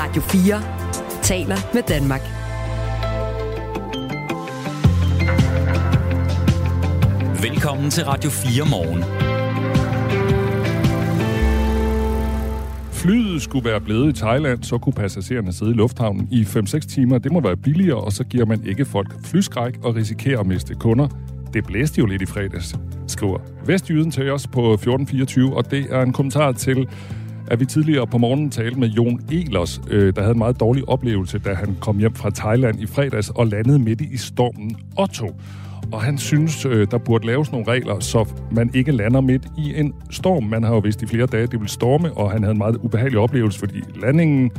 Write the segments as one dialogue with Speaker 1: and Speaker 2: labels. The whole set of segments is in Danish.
Speaker 1: Radio 4 taler med Danmark.
Speaker 2: Velkommen til Radio 4 morgen.
Speaker 3: Flyet skulle være blevet i Thailand, så kunne passagererne sidde i lufthavnen i 5-6 timer. Det må være billigere, og så giver man ikke folk flyskræk og risikerer at miste kunder. Det blæste jo lidt i fredags, skriver Vestjyden til os på 1424, og det er en kommentar til, at vi tidligere på morgenen talte med Jon Elers, øh, der havde en meget dårlig oplevelse, da han kom hjem fra Thailand i fredags og landede midt i stormen Otto. Og han synes, øh, der burde laves nogle regler, så man ikke lander midt i en storm. Man har jo vidst i flere dage, at det ville storme, og han havde en meget ubehagelig oplevelse, fordi landingen,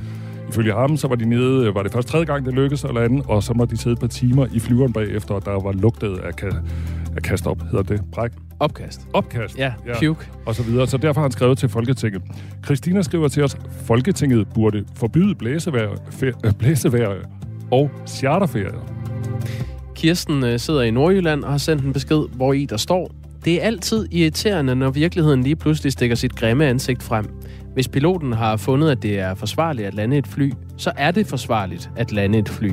Speaker 3: ifølge ham, så var de nede, øh, var det først tredje gang, det lykkedes at lande, og så måtte de sidde et par timer i flyveren bagefter, og der var lugtet af, ka- af kast op, hedder det, bræk.
Speaker 4: Opkast.
Speaker 3: Opkast.
Speaker 4: Ja, puke.
Speaker 3: Og så videre. Så derfor har han skrevet til Folketinget. Christina skriver til os, Folketinget burde forbyde blæsevejr, fe- øh, blæsevejr og charterferier.
Speaker 4: Kirsten øh, sidder i Nordjylland og har sendt en besked, hvor i der står, det er altid irriterende, når virkeligheden lige pludselig stikker sit grimme ansigt frem. Hvis piloten har fundet, at det er forsvarligt at lande et fly, så er det forsvarligt at lande et fly.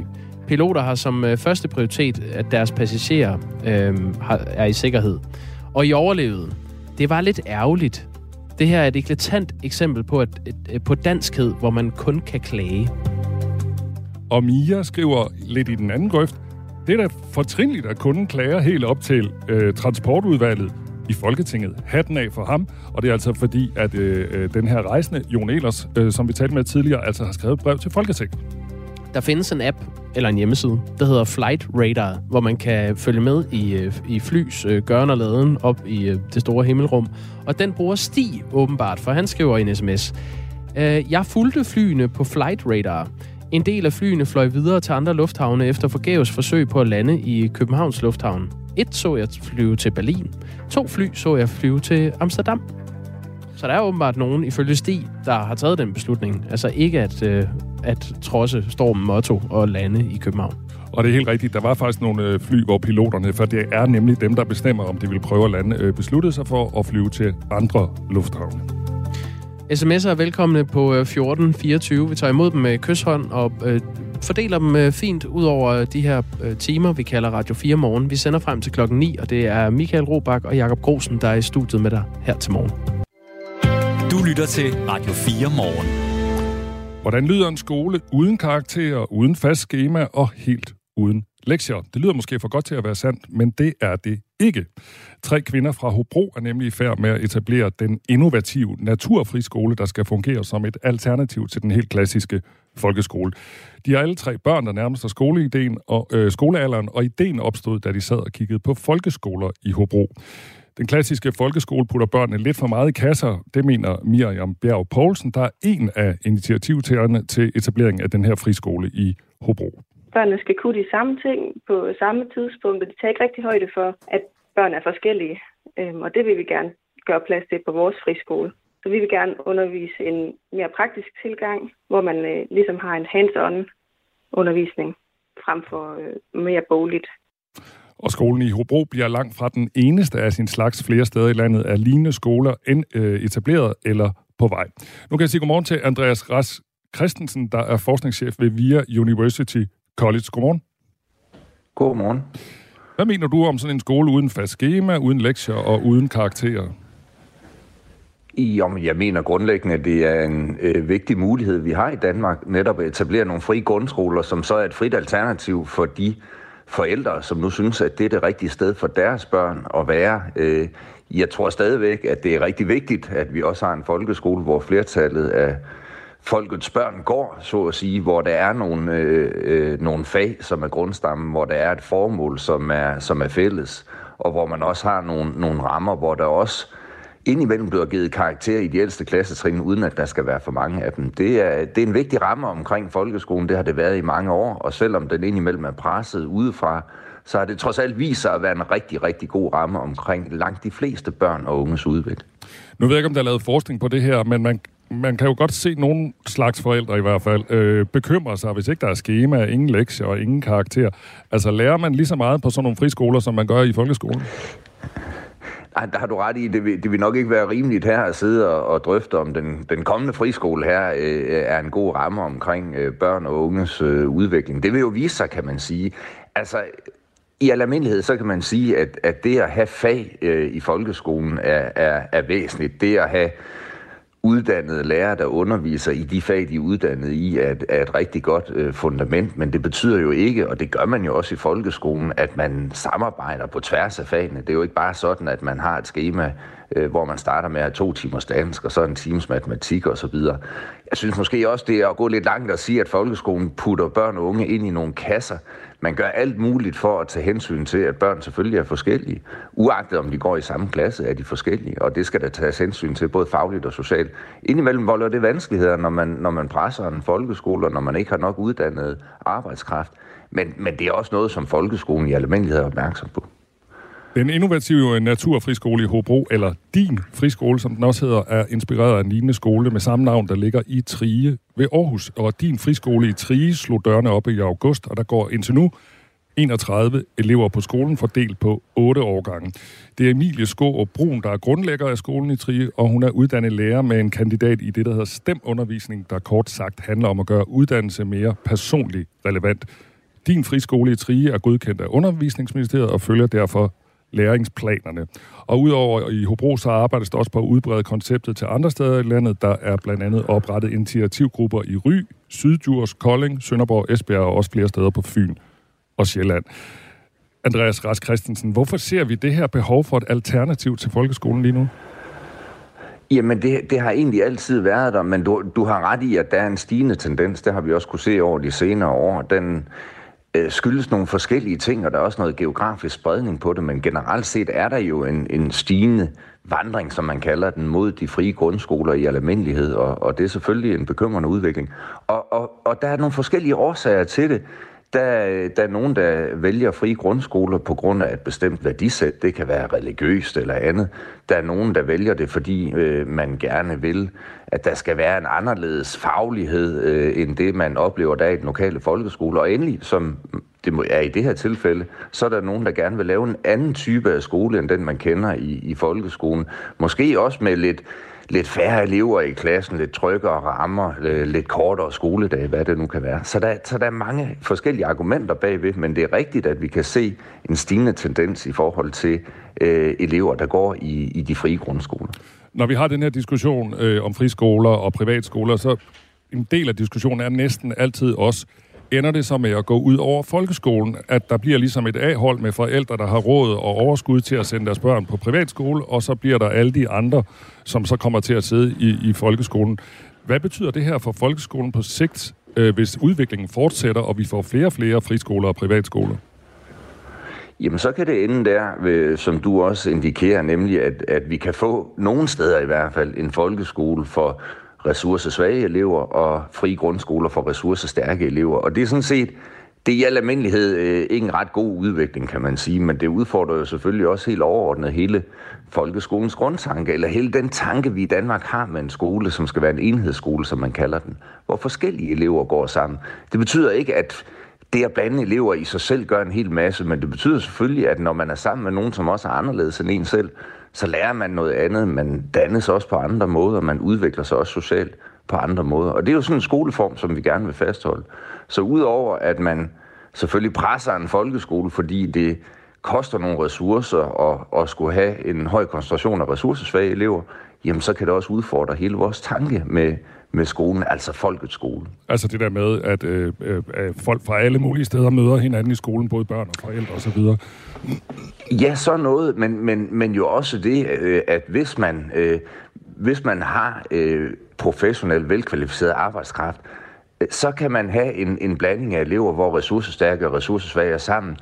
Speaker 4: Piloter har som øh, første prioritet, at deres passagerer øh, har, er i sikkerhed. Og I overlevede. Det var lidt ærgerligt. Det her er et eklatant eksempel på, at, et, et, på danskhed, hvor man kun kan klage.
Speaker 3: Og Mia skriver lidt i den anden grøft, det er da fortrinligt, at kunden klager helt op til øh, transportudvalget i Folketinget. Hatten af for ham, og det er altså fordi, at øh, øh, den her rejsende, Jon Elers, øh, som vi talte med tidligere, altså har skrevet et brev til Folketinget.
Speaker 4: Der findes en app, eller en hjemmeside, der hedder Flight Radar, hvor man kan følge med i, øh, i flys øh, gørn og laden op i øh, det store himmelrum. Og den bruger Sti åbenbart, for han skriver en sms. Øh, jeg fulgte flyene på Flight Radar. En del af flyene fløj videre til andre lufthavne efter forgæves forsøg på at lande i Københavns Lufthavn. Et så jeg flyve til Berlin. To fly så jeg flyve til Amsterdam. Så der er åbenbart nogen, ifølge Sti, der har taget den beslutning. Altså ikke at, øh, at trodse stormen motto og lande i København.
Speaker 3: Og det er helt rigtigt, der var faktisk nogle øh, fly, hvor piloterne, for det er nemlig dem, der bestemmer, om de vil prøve at lande, øh, besluttede sig for at flyve til andre lufthavne.
Speaker 4: SMS'er er velkomne på øh, 1424. Vi tager imod dem med kysshånd og øh, fordeler dem øh, fint ud over de her øh, timer, vi kalder Radio 4 morgen. Vi sender frem til klokken 9, og det er Michael Robach og Jakob Grosen, der er i studiet med dig her til morgen.
Speaker 2: Du lytter til Radio 4 morgen.
Speaker 3: Hvordan lyder en skole uden karakterer, uden fast schema og helt uden lektier? Det lyder måske for godt til at være sandt, men det er det ikke. Tre kvinder fra Hobro er nemlig i færd med at etablere den innovative naturfriskole, der skal fungere som et alternativ til den helt klassiske folkeskole. De har alle tre børn, der nærmer sig skoleideen og øh, skolealderen, og ideen opstod, da de sad og kiggede på folkeskoler i Hobro. Den klassiske folkeskole putter børnene lidt for meget i kasser. Det mener Miriam Bjerg Poulsen, der er en af initiativtagerne til etableringen af den her friskole i Hobro.
Speaker 5: Børnene skal kunne de samme ting på samme tidspunkt, og de tager ikke rigtig højde for, at børn er forskellige. Øhm, og det vil vi gerne gøre plads til på vores friskole. Så vi vil gerne undervise en mere praktisk tilgang, hvor man øh, ligesom har en hands-on undervisning frem for øh, mere bogligt.
Speaker 3: Og skolen i Hobro bliver langt fra den eneste af sin slags flere steder i landet af lignende skoler end øh, etableret eller på vej. Nu kan jeg sige godmorgen til Andreas Ras Christensen, der er forskningschef ved VIA University College. Godmorgen.
Speaker 6: Godmorgen.
Speaker 3: Hvad mener du om sådan en skole uden fast schema, uden lektier og uden karakterer?
Speaker 6: Jo, men jeg mener grundlæggende, at det er en øh, vigtig mulighed, vi har i Danmark, netop at etablere nogle frie grundskoler, som så er et frit alternativ for de forældre, som nu synes, at det er det rigtige sted for deres børn at være. Øh, jeg tror stadigvæk, at det er rigtig vigtigt, at vi også har en folkeskole, hvor flertallet af folkets børn går, så at sige, hvor der er nogle, øh, øh, nogle fag, som er grundstammen, hvor der er et formål, som er, som er fælles, og hvor man også har nogle, nogle rammer, hvor der også indimellem bliver givet karakter i de ældste klassetrin, uden at der skal være for mange af dem. Det er, det er en vigtig ramme omkring folkeskolen, det har det været i mange år, og selvom den indimellem er presset udefra, så har det trods alt vist sig at være en rigtig, rigtig god ramme omkring langt de fleste børn og unges udvikling.
Speaker 3: Nu ved jeg ikke, om der er lavet forskning på det her, men man, man kan jo godt se nogle slags forældre i hvert fald øh, bekymre sig, hvis ikke der er schema, ingen lektier og ingen karakter. Altså lærer man lige så meget på sådan nogle friskoler, som man gør i folkeskolen?
Speaker 6: Ej, der har du ret i. Det vil, det vil nok ikke være rimeligt her at sidde og, og drøfte, om den, den kommende friskole her øh, er en god ramme omkring øh, børn og unges øh, udvikling. Det vil jo vise sig, kan man sige. Altså, i almindelighed, så kan man sige, at, at det at have fag øh, i folkeskolen er, er, er væsentligt. Det at have uddannede lærere, der underviser i de fag, de er uddannet i, er, er et rigtig godt øh, fundament, men det betyder jo ikke, og det gør man jo også i folkeskolen, at man samarbejder på tværs af fagene. Det er jo ikke bare sådan, at man har et schema, øh, hvor man starter med at have to timers dansk, og så en times matematik osv. Jeg synes måske også, det er at gå lidt langt at sige, at folkeskolen putter børn og unge ind i nogle kasser, man gør alt muligt for at tage hensyn til, at børn selvfølgelig er forskellige. Uagtet om de går i samme klasse, er de forskellige, og det skal der tages hensyn til, både fagligt og socialt. Indimellem volder det vanskeligheder, når man, når man presser en folkeskole, og når man ikke har nok uddannet arbejdskraft. Men, men det er også noget, som folkeskolen i almindelighed er opmærksom på.
Speaker 3: Den innovative naturfriskole i Hobro, eller din friskole, som den også hedder, er inspireret af en lignende skole med samme navn, der ligger i Trige ved Aarhus. Og din friskole i Trige slog dørene op i august, og der går indtil nu 31 elever på skolen, fordelt på 8 årgange. Det er Emilie Skå og Brun, der er grundlægger af skolen i Trige, og hun er uddannet lærer med en kandidat i det, der hedder STEM-undervisning, der kort sagt handler om at gøre uddannelse mere personligt relevant. Din friskole i Trige er godkendt af undervisningsministeriet og følger derfor læringsplanerne. Og udover i Hobro, så arbejdes der også på at udbrede konceptet til andre steder i landet. Der er blandt andet oprettet initiativgrupper i Ry, Syddjurs, Kolding, Sønderborg, Esbjerg og også flere steder på Fyn og Sjælland. Andreas Rask Christensen, hvorfor ser vi det her behov for et alternativ til folkeskolen lige nu?
Speaker 6: Jamen, det, det har egentlig altid været der, men du, du har ret i, at der er en stigende tendens. Det har vi også kunne se over de senere år. Den, øh, skyldes nogle forskellige ting, og der er også noget geografisk spredning på det, men generelt set er der jo en, en stigende vandring, som man kalder den, mod de frie grundskoler i almindelighed, og, og det er selvfølgelig en bekymrende udvikling. Og, og, og der er nogle forskellige årsager til det. Der, der er nogen, der vælger frie grundskoler på grund af et bestemt værdisæt. Det kan være religiøst eller andet. Der er nogen, der vælger det, fordi øh, man gerne vil, at der skal være en anderledes faglighed, øh, end det, man oplever der i den lokale folkeskole. Og endelig, som det er i det her tilfælde, så er der nogen, der gerne vil lave en anden type af skole, end den, man kender i, i folkeskolen. Måske også med lidt lidt færre elever i klassen, lidt tryggere rammer, øh, lidt kortere skoledag, hvad det nu kan være. Så der, så der er mange forskellige argumenter bagved, men det er rigtigt, at vi kan se en stigende tendens i forhold til øh, elever, der går i, i de frie grundskoler.
Speaker 3: Når vi har den her diskussion øh, om friskoler og privatskoler, så en del af diskussionen er næsten altid også, ender det så med at gå ud over folkeskolen, at der bliver ligesom et A-hold med forældre, der har råd og overskud til at sende deres børn på privatskole, og så bliver der alle de andre, som så kommer til at sidde i, i folkeskolen. Hvad betyder det her for folkeskolen på sigt, øh, hvis udviklingen fortsætter, og vi får flere og flere friskoler og privatskoler?
Speaker 6: Jamen, så kan det ende der, øh, som du også indikerer, nemlig at, at vi kan få nogle steder i hvert fald en folkeskole for ressourcesvage elever og frie grundskoler for ressourcestærke elever. Og det er sådan set, det er i al almindelighed øh, ikke en ret god udvikling, kan man sige, men det udfordrer jo selvfølgelig også helt overordnet hele folkeskolens grundtanke, eller hele den tanke, vi i Danmark har med en skole, som skal være en enhedsskole, som man kalder den, hvor forskellige elever går sammen. Det betyder ikke, at det at blande elever i sig selv gør en hel masse, men det betyder selvfølgelig, at når man er sammen med nogen, som også er anderledes end en selv, så lærer man noget andet. Man dannes også på andre måder, man udvikler sig også socialt på andre måder. Og det er jo sådan en skoleform, som vi gerne vil fastholde. Så udover at man selvfølgelig presser en folkeskole, fordi det koster nogle ressourcer at, at skulle have en høj koncentration af ressourcesvage elever, jamen så kan det også udfordre hele vores tanke med, med skolen, altså folkets skole.
Speaker 3: Altså det der med, at øh, øh, folk fra alle mulige steder møder hinanden i skolen, både børn og forældre osv.
Speaker 6: Ja, så noget, men, men, men jo også det, øh, at hvis man, øh, hvis man har øh, professionel, velkvalificeret arbejdskraft, øh, så kan man have en, en blanding af elever, hvor ressourcestærke og ressourcesvage er sammen,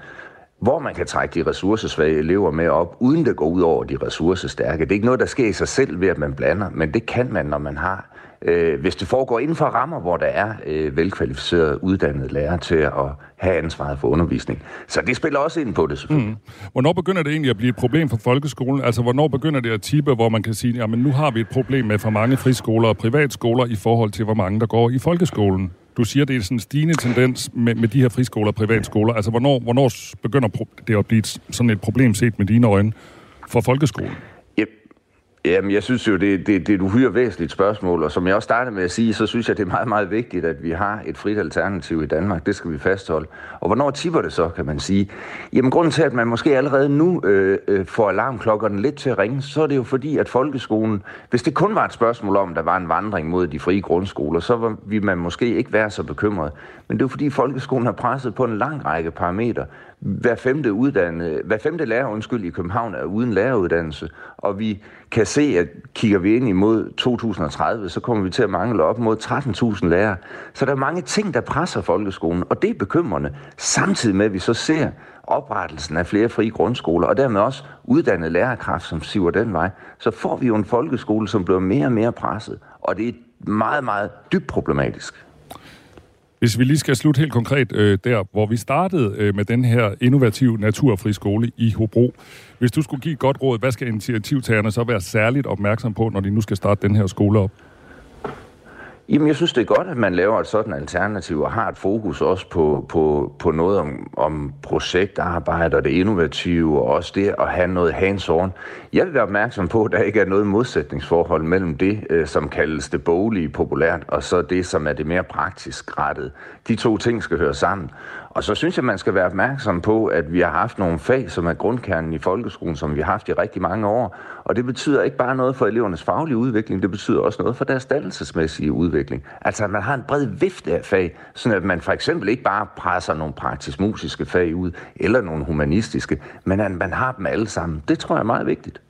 Speaker 6: hvor man kan trække de ressourcesvage elever med op, uden det går ud over de ressourcestærke. Det er ikke noget, der sker i sig selv ved, at man blander, men det kan man, når man har øh, hvis det foregår inden for rammer, hvor der er øh, velkvalificerede, uddannede lærere til at have ansvaret for undervisning. Så det spiller også ind på det, selvfølgelig. Mm.
Speaker 3: Hvornår begynder det egentlig at blive et problem for folkeskolen? Altså, hvornår begynder det at tippe, hvor man kan sige, at nu har vi et problem med for mange friskoler og privatskoler i forhold til, hvor mange der går i folkeskolen? Du siger, det er sådan en stigende tendens med, med de her friskoler og privatskoler. Altså, hvornår, hvornår begynder det at blive sådan et problem set med dine øjne? for folkeskolen?
Speaker 6: Jamen, jeg synes jo, det, det, det er et uhyre væsentligt spørgsmål, og som jeg også startede med at sige, så synes jeg, det er meget, meget vigtigt, at vi har et frit alternativ i Danmark. Det skal vi fastholde. Og hvornår tipper det så, kan man sige? Jamen, grunden til, at man måske allerede nu øh, øh, får alarmklokkerne lidt til at ringe, så er det jo fordi, at folkeskolen, hvis det kun var et spørgsmål om, der var en vandring mod de frie grundskoler, så ville man måske ikke være så bekymret. Men det er jo fordi, folkeskolen har presset på en lang række parametre hver femte, uddannede, hver femte lærer undskyld, i København er uden læreruddannelse, og vi kan se, at kigger vi ind imod 2030, så kommer vi til at mangle op mod 13.000 lærere. Så der er mange ting, der presser folkeskolen, og det er bekymrende. Samtidig med, at vi så ser oprettelsen af flere frie grundskoler, og dermed også uddannet lærerkraft, som siver den vej, så får vi jo en folkeskole, som bliver mere og mere presset. Og det er meget, meget dybt problematisk.
Speaker 3: Hvis vi lige skal slutte helt konkret øh, der, hvor vi startede øh, med den her innovative naturfri skole i Hobro. Hvis du skulle give et godt råd, hvad skal initiativtagerne så være særligt opmærksom på, når de nu skal starte den her skole op?
Speaker 6: Jamen, jeg synes, det er godt, at man laver et sådan alternativ og har et fokus også på, på, på noget om, om projektarbejde og det innovative, og også det at have noget hands-on. Jeg vil være opmærksom på, at der ikke er noget modsætningsforhold mellem det, øh, som kaldes det boglige populært, og så det, som er det mere praktisk rettet. De to ting skal høre sammen. Og så synes jeg, man skal være opmærksom på, at vi har haft nogle fag, som er grundkernen i folkeskolen, som vi har haft i rigtig mange år. Og det betyder ikke bare noget for elevernes faglige udvikling, det betyder også noget for deres dannelsesmæssige udvikling. Altså, at man har en bred vifte af fag, så at man for eksempel ikke bare presser nogle praktisk-musiske fag ud, eller nogle humanistiske, men at man har dem alle sammen. Det tror jeg er meget vigtigt.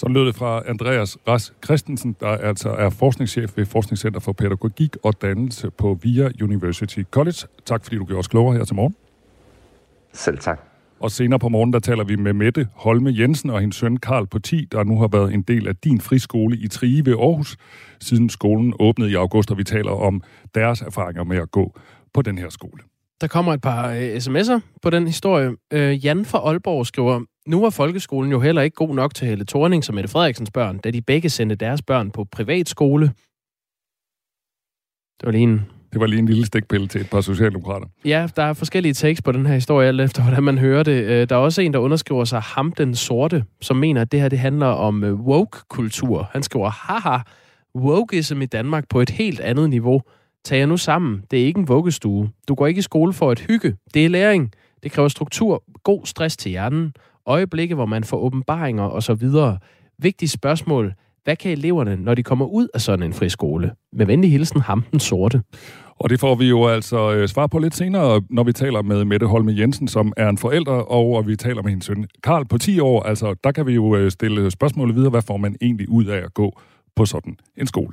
Speaker 3: Så lød det fra Andreas Ras Christensen, der altså er forskningschef ved Forskningscenter for Pædagogik og Dannelse på VIA University College. Tak fordi du gjorde os klogere her til morgen.
Speaker 6: Selv tak.
Speaker 3: Og senere på morgen, der taler vi med Mette Holme Jensen og hendes søn Karl på 10, der nu har været en del af din friskole i Trige ved Aarhus, siden skolen åbnede i august, og vi taler om deres erfaringer med at gå på den her skole.
Speaker 4: Der kommer et par øh, sms'er på den historie. Øh, Jan fra Aalborg skriver, nu var folkeskolen jo heller ikke god nok til Helle Thorning som Mette Frederiksens børn, da de begge sendte deres børn på privatskole. Det var lige en
Speaker 3: det var lige en lille stikpille til et par socialdemokrater.
Speaker 4: Ja, der er forskellige takes på den her historie, alt efter hvordan man hører det. Øh, der er også en, der underskriver sig Ham den Sorte, som mener, at det her det handler om øh, woke-kultur. Han skriver, haha, wokeism i Danmark på et helt andet niveau. Tag jer nu sammen. Det er ikke en vuggestue. Du går ikke i skole for at hygge. Det er læring. Det kræver struktur, god stress til hjernen, øjeblikke, hvor man får åbenbaringer osv. Vigtigt spørgsmål. Hvad kan eleverne, når de kommer ud af sådan en friskole? Med venlig hilsen, ham den sorte.
Speaker 3: Og det får vi jo altså øh, svar på lidt senere, når vi taler med Mette Holme Jensen, som er en forælder, og vi taler med hendes søn Karl på 10 år. Altså, der kan vi jo øh, stille spørgsmålet videre, hvad får man egentlig ud af at gå på sådan en skole?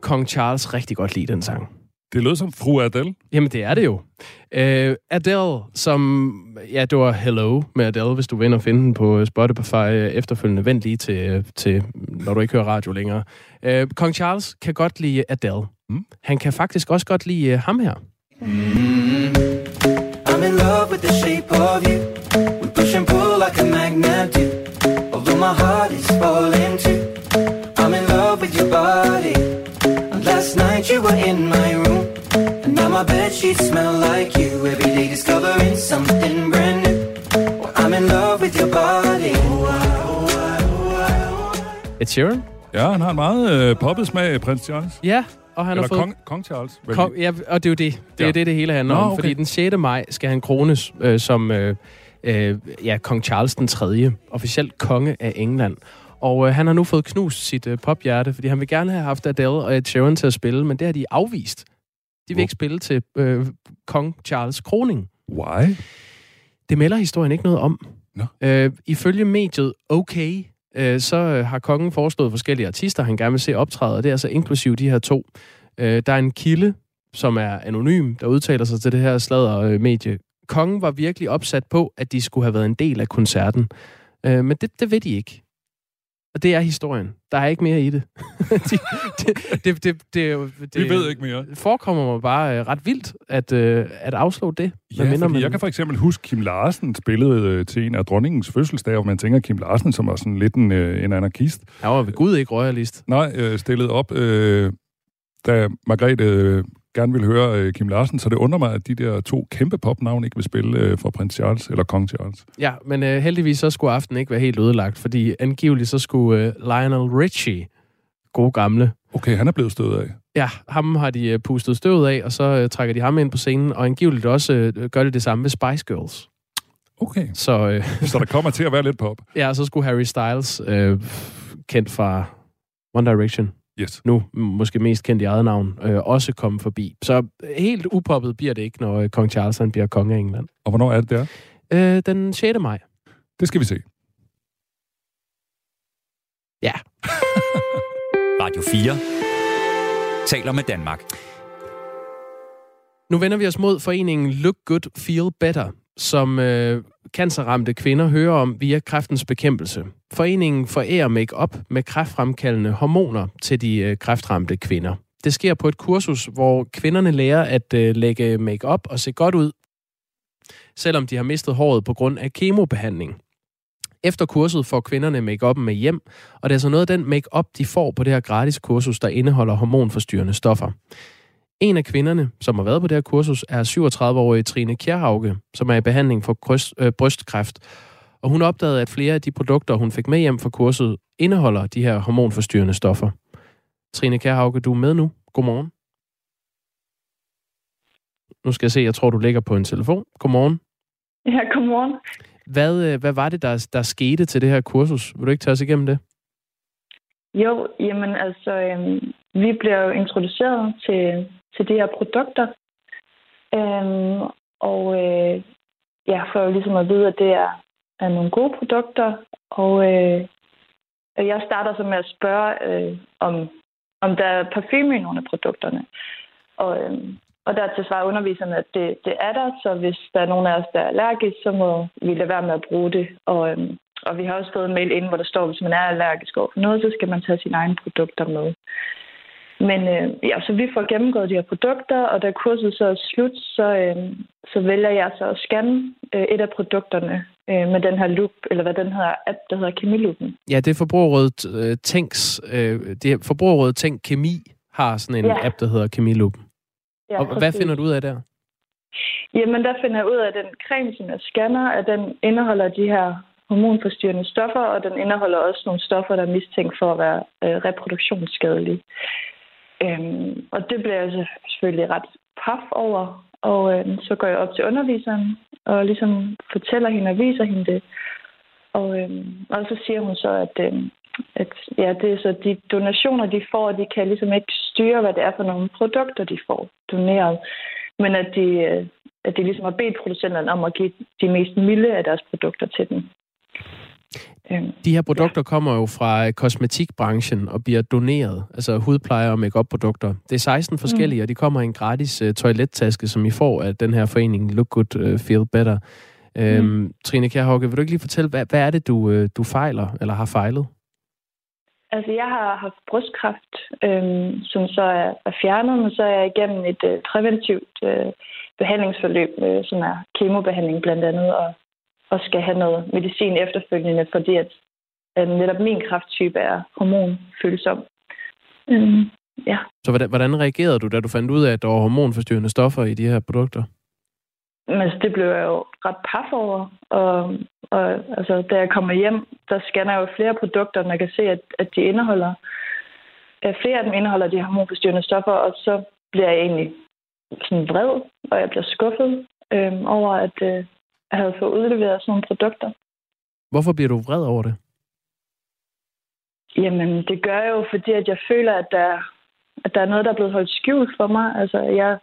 Speaker 4: kong Charles rigtig godt lide den sang.
Speaker 3: Det lød som fru Adele.
Speaker 4: Jamen, det er det jo. Uh, Adele, som... Ja, det var Hello med Adele, hvis du vil og finde den på Spotify efterfølgende. Vent lige til, til, når du ikke hører radio længere. Uh, Kong Charles kan godt lide Adele. Mm. Han kan faktisk også godt lide uh, ham her. Mm-hmm. I'm in love with the shape of you. We push and pull like a magnet do. Night you were in my room. And now my bed sheets smell like you. Every day discovering something brand new. Well, I'm in love with your body. Ed Sheeran?
Speaker 3: Ja, han har en meget øh, poppet smag, prins Charles.
Speaker 4: Ja, og han
Speaker 3: Eller
Speaker 4: har fået...
Speaker 3: Kong, Kong Charles.
Speaker 4: Kong, ja, og det er jo det. Det er ja. det, det hele handler Nå, om. Okay. Fordi den 6. maj skal han krones øh, som øh, øh, ja, Kong Charles den 3. Officielt konge af England. Og øh, han har nu fået knust sit øh, pophjerte, fordi han vil gerne have haft Adele og Ed Sheeran til at spille, men det har de afvist. De vil ikke spille til øh, Kong Charles kroning.
Speaker 3: Why?
Speaker 4: Det melder historien ikke noget om. No. Øh, ifølge mediet OK, øh, så øh, har kongen foreslået forskellige artister, han gerne vil se optræde, og det er altså inklusiv de her to. Øh, der er en kilde, som er anonym, der udtaler sig til det her sladder medie. Kongen var virkelig opsat på, at de skulle have været en del af koncerten. Øh, men det, det ved de ikke. Og det er historien. Der er ikke mere i det. de, det, det, det, det, det,
Speaker 3: Vi ved ikke mere.
Speaker 4: forekommer mig bare øh, ret vildt at, øh, at afslå det.
Speaker 3: Ja, fordi
Speaker 4: man,
Speaker 3: jeg kan for eksempel huske, Kim Larsen spillede øh, til en af dronningens fødselsdage, og man tænker, Kim Larsen, som var sådan lidt en, øh, en anarkist,
Speaker 4: Han var ved Gud ikke royalist.
Speaker 3: nej, øh, stillede op, øh, da Margrethe øh, gerne ville høre øh, Kim Larsen, så det undrer mig, at de der to kæmpe popnavne ikke vil spille øh, for prins Charles eller kong Charles.
Speaker 4: Ja, men øh, heldigvis så skulle aftenen ikke være helt ødelagt, fordi angiveligt så skulle øh, Lionel Richie, god gamle,
Speaker 3: Okay, han er blevet stødet af.
Speaker 4: ja, ham har de øh, pustet støvet af, og så øh, trækker de ham ind på scenen, og angiveligt også øh, gør det det samme med Spice Girls.
Speaker 3: Okay,
Speaker 4: Så øh,
Speaker 3: så der kommer til at være lidt pop.
Speaker 4: ja, så skulle Harry Styles, øh, kendt fra One Direction,
Speaker 3: Yes.
Speaker 4: nu måske mest kendt i eget navn, øh, også komme forbi. Så helt upoppet bliver det ikke, når øh, kong Charles han bliver konge af England.
Speaker 3: Og hvornår er det der?
Speaker 4: Øh, den 6. maj.
Speaker 3: Det skal vi se.
Speaker 4: Ja,
Speaker 2: Radio 4 taler med Danmark.
Speaker 4: Nu vender vi os mod foreningen Look Good Feel Better, som øh, cancerramte kvinder hører om via kræftens bekæmpelse. Foreningen forærer make-up med kræftfremkaldende hormoner til de øh, kræftramte kvinder. Det sker på et kursus, hvor kvinderne lærer at øh, lægge make-up og se godt ud, selvom de har mistet håret på grund af kemobehandling. Efter kurset får kvinderne make med hjem, og det er altså noget af den make-up, de får på det her gratis kursus, der indeholder hormonforstyrrende stoffer. En af kvinderne, som har været på det her kursus, er 37-årige Trine Kjærhauge, som er i behandling for kryst, øh, brystkræft. Og hun opdagede, at flere af de produkter, hun fik med hjem fra kurset, indeholder de her hormonforstyrrende stoffer. Trine Kjærhauge, du er med nu. Godmorgen. Nu skal jeg se, jeg tror, du ligger på en telefon. Godmorgen.
Speaker 5: Ja, godmorgen.
Speaker 4: Hvad, øh, hvad var det, der, der skete til det her kursus? Vil du ikke tage os igennem det?
Speaker 5: Jo, jamen altså, øhm, vi bliver jo introduceret til, til de her produkter. Øhm, og øh, ja, for jo ligesom at vide, at det er, er nogle gode produkter. Og øh, jeg starter så med at spørge, øh, om, om der er parfume i nogle af produkterne. Og, øh, og der svarer underviserne, at det, det er der, så hvis der er nogen af os, der er allergisk, så må vi lade være med at bruge det. Og, øh, og vi har også fået en mail ind, hvor der står, at hvis man er allergisk over for noget, så skal man tage sine egne produkter med. Men øh, ja, så vi får gennemgået de her produkter, og da kurset så er slut, så, øh, så vælger jeg så at scanne øh, et af produkterne øh, med den her loop, eller hvad den hedder, app, der hedder Kemilupen.
Speaker 4: Ja, det er Forbrugerrådet øh, Tænks, øh, det er Forbrugerrådet Tænk Kemi har sådan en
Speaker 5: Ja.
Speaker 4: app, der hedder Kemilupen.
Speaker 5: Ja,
Speaker 4: og hvad finder du ud af der?
Speaker 5: Jamen, der finder jeg ud af, at den creme, som jeg scanner, at den indeholder de her hormonforstyrrende stoffer, og den indeholder også nogle stoffer, der er mistænkt for at være øh, reproduktionsskadelige. Øhm, og det bliver jeg selvfølgelig ret paf over, og øhm, så går jeg op til underviseren og ligesom fortæller hende og viser hende det. Og, øhm, og så siger hun så, at, øhm, at ja, det er så de donationer, de får, de kan ligesom ikke styre, hvad det er for nogle produkter, de får doneret. Men at de, øh, at de ligesom har bedt producenterne om at give de mest milde af deres produkter til dem. Øhm,
Speaker 4: De her produkter ja. kommer jo fra øh, kosmetikbranchen og bliver doneret, altså hudpleje og make-up-produkter. Det er 16 forskellige, mm. og de kommer i en gratis uh, toilettaske, som I får af den her forening Look Good uh, Feel Better. Øhm,
Speaker 5: Mm.
Speaker 4: Trine Kjærhauke, vil du ikke lige fortælle, hvad, hvad er det, du, uh, du fejler eller har fejlet?
Speaker 5: Altså, jeg har haft brystkræft, øhm, som så er, er fjernet, men så er jeg igennem et øh, præventivt øh, behandlingsforløb, øh, som er kemobehandling blandt andet, og, og skal have noget medicin efterfølgende, fordi at, at netop min kræfttype er hormonfølsom. Øhm, ja.
Speaker 4: Så hvordan, hvordan reagerede du, da du fandt ud af, at der var hormonforstyrrende stoffer i de her produkter?
Speaker 5: Men altså, det blev jeg jo ret paf over. Og, og altså, da jeg kommer hjem, der scanner jeg jo flere produkter, og jeg kan se, at, at de indeholder... At flere af dem indeholder de hormonforstyrrende stoffer, og så bliver jeg egentlig sådan vred, og jeg bliver skuffet øhm, over, at øh, havde fået udleveret sådan nogle produkter.
Speaker 4: Hvorfor bliver du vred over det?
Speaker 5: Jamen, det gør jeg jo, fordi at jeg føler, at der, at der er noget, der er blevet holdt skjult for mig. Altså, jeg,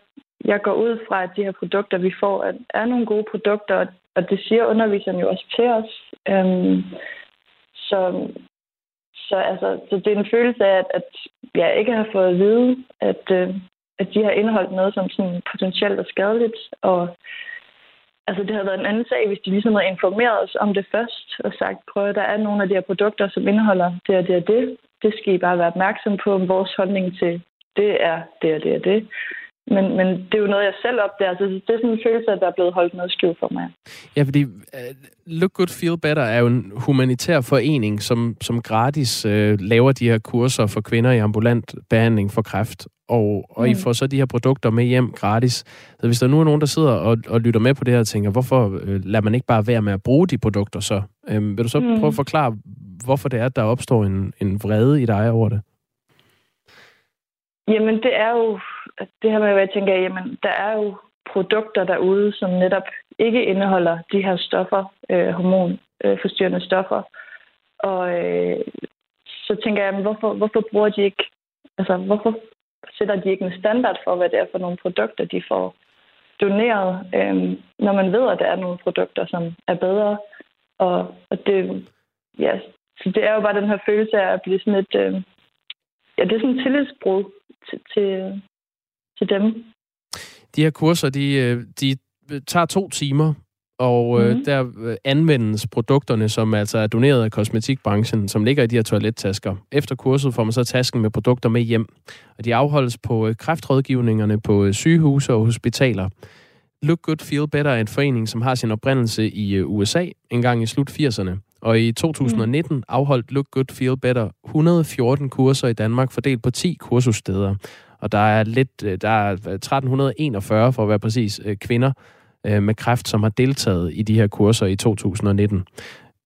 Speaker 5: jeg går ud fra, at de her produkter, vi får, at er nogle gode produkter, og- og det siger underviseren jo også til os. Øhm, så, så, altså, så det er en følelse af, at, at jeg ikke har fået at vide, at, øh, at de har indeholdt noget, som sådan potentielt er skadeligt. Og, altså det havde været en anden sag, hvis de ligesom havde informeret os om det først og sagt, prøv at der er nogle af de her produkter, som indeholder det og det og det. Det skal I bare være opmærksom på, om vores holdning til det er det og det og det. Men, men det er jo noget, jeg selv opdager. Altså, det er sådan en følelse, at der er blevet holdt noget skjult for mig.
Speaker 4: Ja, fordi uh, Look Good Feel Better er jo en humanitær forening, som, som gratis uh, laver de her kurser for kvinder i ambulant behandling for kræft. Og, og mm. I får så de her produkter med hjem gratis. Så hvis der nu er nogen, der sidder og, og lytter med på det her og tænker, hvorfor uh, lader man ikke bare være med at bruge de produkter så? Um, vil du så mm. prøve at forklare, hvorfor det er, at der opstår en, en vrede i dig over det?
Speaker 5: Jamen, det er jo det her med, hvad jeg tænker, jamen, der er jo produkter derude, som netop ikke indeholder de her stoffer, øh, hormonforstyrrende øh, stoffer. Og øh, så tænker jeg, jamen, hvorfor, hvorfor bruger de ikke, altså hvorfor sætter de ikke en standard for, hvad det er for nogle produkter, de får doneret, øh, når man ved, at der er nogle produkter, som er bedre. Og, og det, ja, så det er jo bare den her følelse af at blive sådan et, øh, ja, det er sådan et tillidsbrud til, til, til dem.
Speaker 4: De her kurser, de, øh, de tager to timer, og mm-hmm. der øh, anvendes produkterne, som altså er doneret af kosmetikbranchen, som ligger i de her toilettasker. Efter kurset får man så tasken med produkter med hjem, og de afholdes på kræftrådgivningerne på sygehuse og hospitaler. Look Good Feel Better er en forening, som har sin oprindelse i USA en gang i slut 80'erne. Og i 2019 mm. afholdt Look Good Feel Better 114 kurser i Danmark, fordelt på 10 kursussteder. Og der er lidt, øh, der er 1341 for at være præcis øh, kvinder øh, med kræft, som har deltaget i de her kurser i 2019.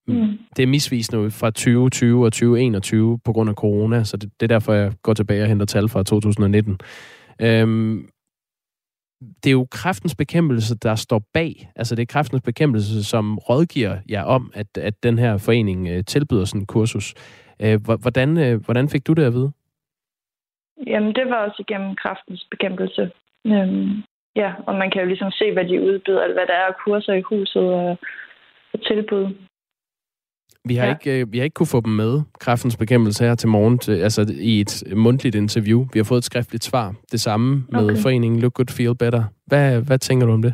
Speaker 4: Mm. Det er misvisende fra 2020 og 2021 på grund af corona, så det, det er derfor, jeg går tilbage og henter tal fra 2019. Øhm, det er jo kræftens bekæmpelse, der står bag. Altså det er kræftens bekæmpelse, som rådgiver jer om, at, at den her forening øh, tilbyder sådan en kursus. Øh, hvordan, øh, hvordan fik du det at vide?
Speaker 5: Jamen, det var også igennem kræftens bekæmpelse. Øhm, ja, og man kan jo ligesom se, hvad de udbyder, eller hvad der er af kurser i huset og, og tilbud.
Speaker 4: Vi har, ja. ikke, øh, vi har ikke kunne få dem med, kræftens bekæmpelse her til morgen, til, altså i et mundtligt interview. Vi har fået et skriftligt svar. Det samme med okay. foreningen Look Good Feel Better. Hvad, hvad tænker du om det?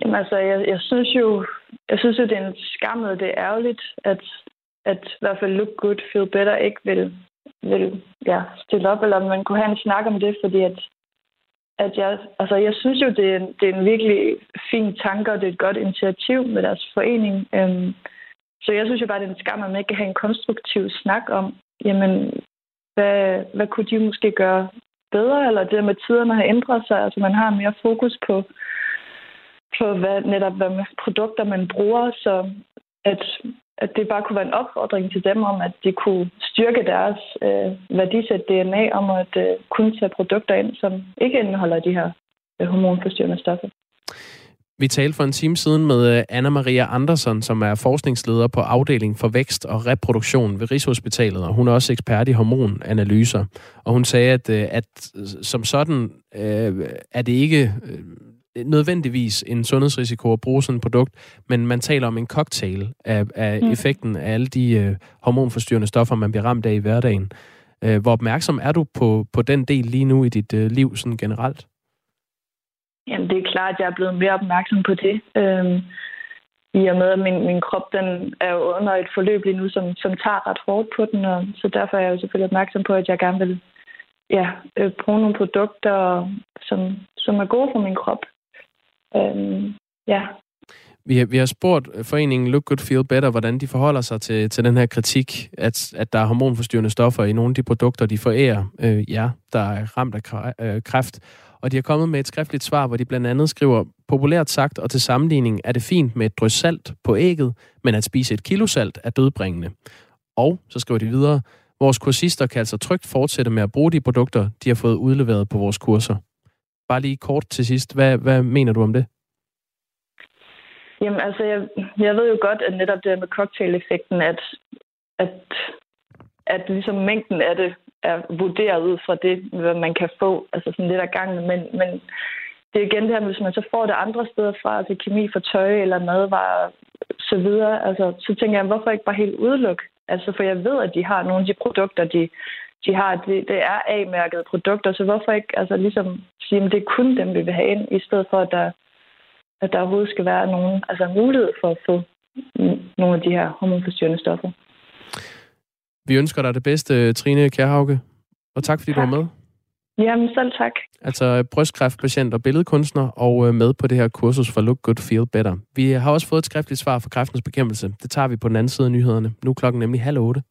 Speaker 5: Jamen altså, jeg, jeg synes jo, jeg synes jo, det er en skam, og det er ærgerligt, at, at i hvert fald Look Good Feel Better ikke vil, vil ja, stille op, eller man kunne have en snak om det, fordi at, at jeg, altså jeg synes jo, det er, en, det er en virkelig fin tanke, og det er et godt initiativ med deres forening. Øhm, så jeg synes jo bare, det er en skam, at man ikke kan have en konstruktiv snak om, jamen, hvad, hvad kunne de måske gøre bedre, eller det med tiderne har ændret sig, altså man har mere fokus på, på hvad, netop hvad med produkter man bruger, så at at det bare kunne være en opfordring til dem om, at de kunne styrke deres øh, værdisæt DNA om at øh, kunne tage produkter ind, som ikke indeholder de her øh, hormonforstyrrende stoffer.
Speaker 4: Vi talte for en time siden med øh, Anna Maria Andersen, som er forskningsleder på afdeling for vækst og reproduktion ved Rigshospitalet, og hun er også ekspert i hormonanalyser. Og hun sagde, at, øh, at øh, som sådan øh, er det ikke nødvendigvis en sundhedsrisiko at bruge sådan et produkt, men man taler om en cocktail af, af mm. effekten af alle de øh, hormonforstyrrende stoffer, man bliver ramt af i hverdagen. Øh, hvor opmærksom er du på, på den del lige nu i dit øh, liv sådan generelt?
Speaker 5: Jamen, det er klart, at jeg er blevet mere opmærksom på det. Øhm, I og med, at min, min krop den er jo under et forløb lige nu, som, som tager ret hårdt på den, og så derfor er jeg jo selvfølgelig opmærksom på, at jeg gerne vil ja, øh, bruge nogle produkter, som, som er gode for min krop. Øhm, ja.
Speaker 4: Vi har, vi har spurgt foreningen Look Good Feel Better, hvordan de forholder sig til, til den her kritik, at, at der er hormonforstyrrende stoffer i nogle af de produkter, de forærer øh, ja, der er ramt af øh, kræft. Og de har kommet med et skriftligt svar, hvor de blandt andet skriver, populært sagt og til sammenligning er det fint med et drys salt på ægget, men at spise et kilo salt er dødbringende. Og så skriver de videre, vores kursister kan altså trygt fortsætte med at bruge de produkter, de har fået udleveret på vores kurser. Bare lige kort til sidst. Hvad, hvad mener du om det?
Speaker 5: Jamen, altså, jeg, jeg ved jo godt, at netop det med cocktail-effekten, at, at, at ligesom mængden af det er vurderet ud fra det, hvad man kan få, altså sådan lidt af gangen, men, men det er igen det her, hvis man så får det andre steder fra, altså kemi for tøj eller madvarer, så videre, altså, så tænker jeg, hvorfor ikke bare helt udelukke? Altså, for jeg ved, at de har nogle af de produkter, de de har, det, det er A-mærkede produkter, så hvorfor ikke altså, ligesom sige, at det er kun dem, vi vil have ind, i stedet for, at der
Speaker 7: at der overhovedet skal være nogen altså mulighed for at få nogle af de her hormonforstyrrende stoffer.
Speaker 4: Vi ønsker dig det bedste, Trine Kærhauke, og tak fordi tak. du var med.
Speaker 7: Jamen, selv tak.
Speaker 4: Altså brystkræftpatient og billedkunstner, og øh, med på det her kursus for Look Good, Feel Better. Vi har også fået et skriftligt svar fra kræftens bekæmpelse. Det tager vi på den anden side af nyhederne. Nu er klokken nemlig halv otte.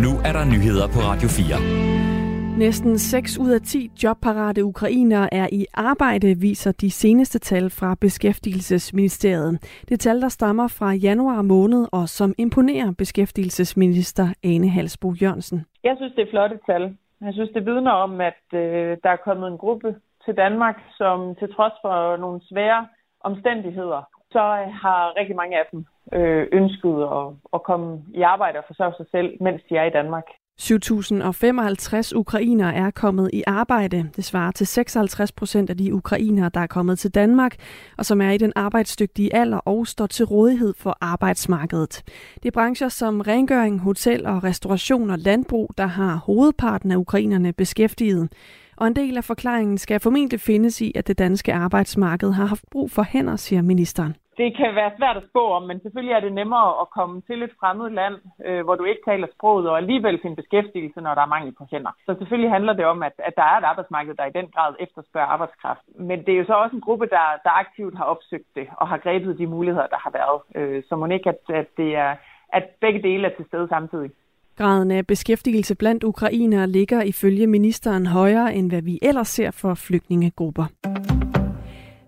Speaker 2: Nu er der nyheder på Radio 4.
Speaker 8: Næsten 6 ud af 10 jobparate ukrainere er i arbejde, viser de seneste tal fra Beskæftigelsesministeriet. Det tal, der stammer fra januar måned, og som imponerer beskæftigelsesminister Ane Halsbo Jørgensen.
Speaker 9: Jeg synes, det er flotte tal. Jeg synes, det vidner om, at øh, der er kommet en gruppe til Danmark, som til trods for nogle svære omstændigheder, så øh, har rigtig mange af dem øh, ønsket at, at komme i arbejde og forsørge sig selv, mens de er i Danmark.
Speaker 8: 7.055 ukrainere er kommet i arbejde. Det svarer til 56 procent af de ukrainere, der er kommet til Danmark, og som er i den arbejdsdygtige alder og står til rådighed for arbejdsmarkedet. Det er brancher som rengøring, hotel og restauration og landbrug, der har hovedparten af ukrainerne beskæftiget. Og en del af forklaringen skal formentlig findes i, at det danske arbejdsmarked har haft brug for hænder, siger ministeren
Speaker 9: det kan være svært at spå om, men selvfølgelig er det nemmere at komme til et fremmed land, øh, hvor du ikke taler sproget, og alligevel finde beskæftigelse, når der er mangel på hænder. Så selvfølgelig handler det om, at, at der er et arbejdsmarked, der i den grad efterspørger arbejdskraft. Men det er jo så også en gruppe, der, der aktivt har opsøgt det, og har grebet de muligheder, der har været. Øh, så må ikke, at, at, det er, at begge dele er til stede samtidig.
Speaker 8: Graden af beskæftigelse blandt ukrainere ligger ifølge ministeren højere, end hvad vi ellers ser for flygtningegrupper.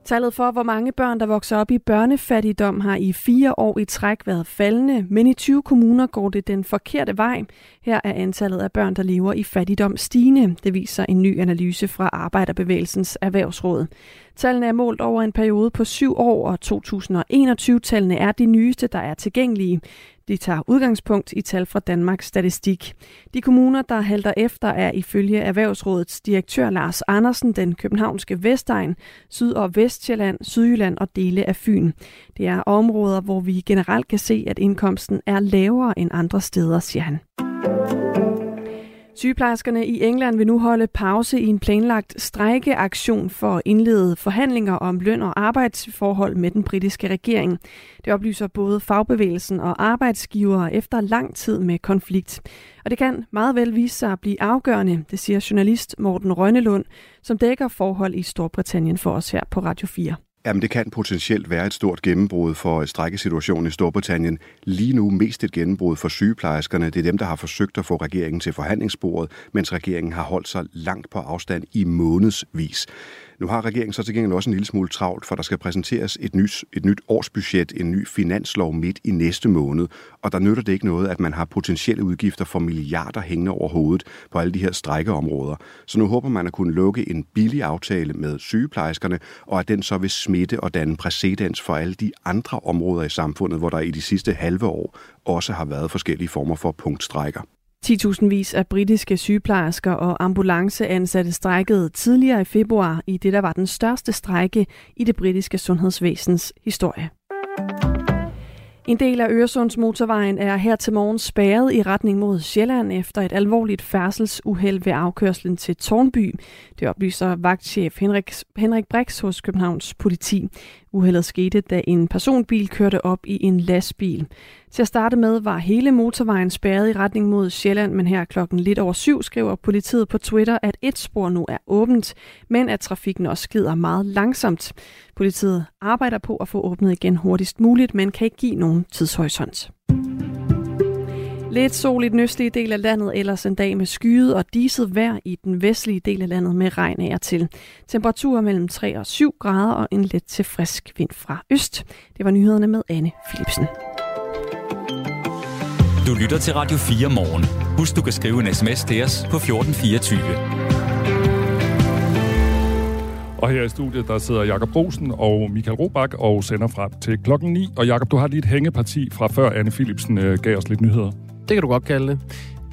Speaker 8: Tallet for, hvor mange børn, der vokser op i børnefattigdom, har i fire år i træk været faldende, men i 20 kommuner går det den forkerte vej. Her er antallet af børn, der lever i fattigdom stigende. Det viser en ny analyse fra Arbejderbevægelsens Erhvervsråd. Tallene er målt over en periode på syv år, og 2021-tallene er de nyeste, der er tilgængelige. De tager udgangspunkt i tal fra Danmarks Statistik. De kommuner, der halter efter, er ifølge Erhvervsrådets direktør Lars Andersen den københavnske Vestegn, Syd- og Vestjylland, Sydjylland og dele af Fyn. Det er områder, hvor vi generelt kan se, at indkomsten er lavere end andre steder, siger han. Sygeplejerskerne i England vil nu holde pause i en planlagt strejkeaktion for at indlede forhandlinger om løn og arbejdsforhold med den britiske regering. Det oplyser både fagbevægelsen og arbejdsgivere efter lang tid med konflikt. Og det kan meget vel vise sig at blive afgørende, det siger journalist Morten Rønnelund, som dækker forhold i Storbritannien for os her på Radio 4.
Speaker 10: Jamen, det kan potentielt være et stort gennembrud for øh, strækkesituationen i Storbritannien. Lige nu mest et gennembrud for sygeplejerskerne. Det er dem, der har forsøgt at få regeringen til forhandlingsbordet, mens regeringen har holdt sig langt på afstand i månedsvis. Nu har regeringen så til gengæld også en lille smule travlt, for der skal præsenteres et nyt, et nyt årsbudget, en ny finanslov midt i næste måned, og der nytter det ikke noget, at man har potentielle udgifter for milliarder hængende over hovedet på alle de her strækkeområder. Så nu håber man at kunne lukke en billig aftale med sygeplejerskerne, og at den så vil smitte og danne præcedens for alle de andre områder i samfundet, hvor der i de sidste halve år også har været forskellige former for punktstrækker.
Speaker 8: 10.000 vis af britiske sygeplejersker og ambulanceansatte strækkede tidligere i februar i det, der var den største strække i det britiske sundhedsvæsens historie. En del af Øresundsmotorvejen er her til morgen spærret i retning mod Sjælland efter et alvorligt færdselsuheld ved afkørslen til Tornby. Det oplyser vagtchef Henrik, Henrik Brix hos Københavns politi. Uheldet skete, da en personbil kørte op i en lastbil. Til at starte med var hele motorvejen spærret i retning mod Sjælland, men her klokken lidt over syv skriver politiet på Twitter, at et spor nu er åbent, men at trafikken også glider meget langsomt. Politiet arbejder på at få åbnet igen hurtigst muligt, men kan ikke give nogen tidshorisont. Lidt sol i den østlige del af landet, ellers en dag med skyet og diset vejr i den vestlige del af landet med regn af til. Temperaturer mellem 3 og 7 grader og en let til frisk vind fra øst. Det var nyhederne med Anne Philipsen.
Speaker 2: Du lytter til Radio 4 morgen. Husk, du kan skrive en sms til os på 1424.
Speaker 3: Og her i studiet, der sidder Jakob Brosen og Michael Robach og sender frem til klokken 9. Og Jakob, du har lige et hængeparti fra før Anne Philipsen øh, gav os lidt nyheder.
Speaker 4: Det kan du godt kalde det.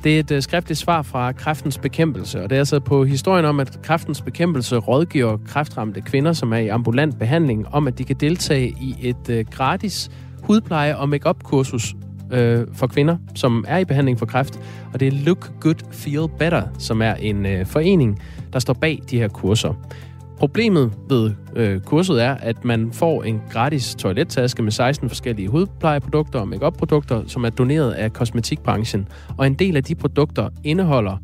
Speaker 4: Det er et øh, skriftligt svar fra Kræftens Bekæmpelse, og det er altså på historien om, at Kræftens Bekæmpelse rådgiver kræftramte kvinder, som er i ambulant behandling, om at de kan deltage i et øh, gratis hudpleje- og make kursus øh, for kvinder, som er i behandling for kræft. Og det er Look Good Feel Better, som er en øh, forening, der står bag de her kurser. Problemet ved øh, kurset er, at man får en gratis toilettaske med 16 forskellige hudplejeprodukter og makeup-produkter, som er doneret af kosmetikbranchen. Og en del af de produkter indeholder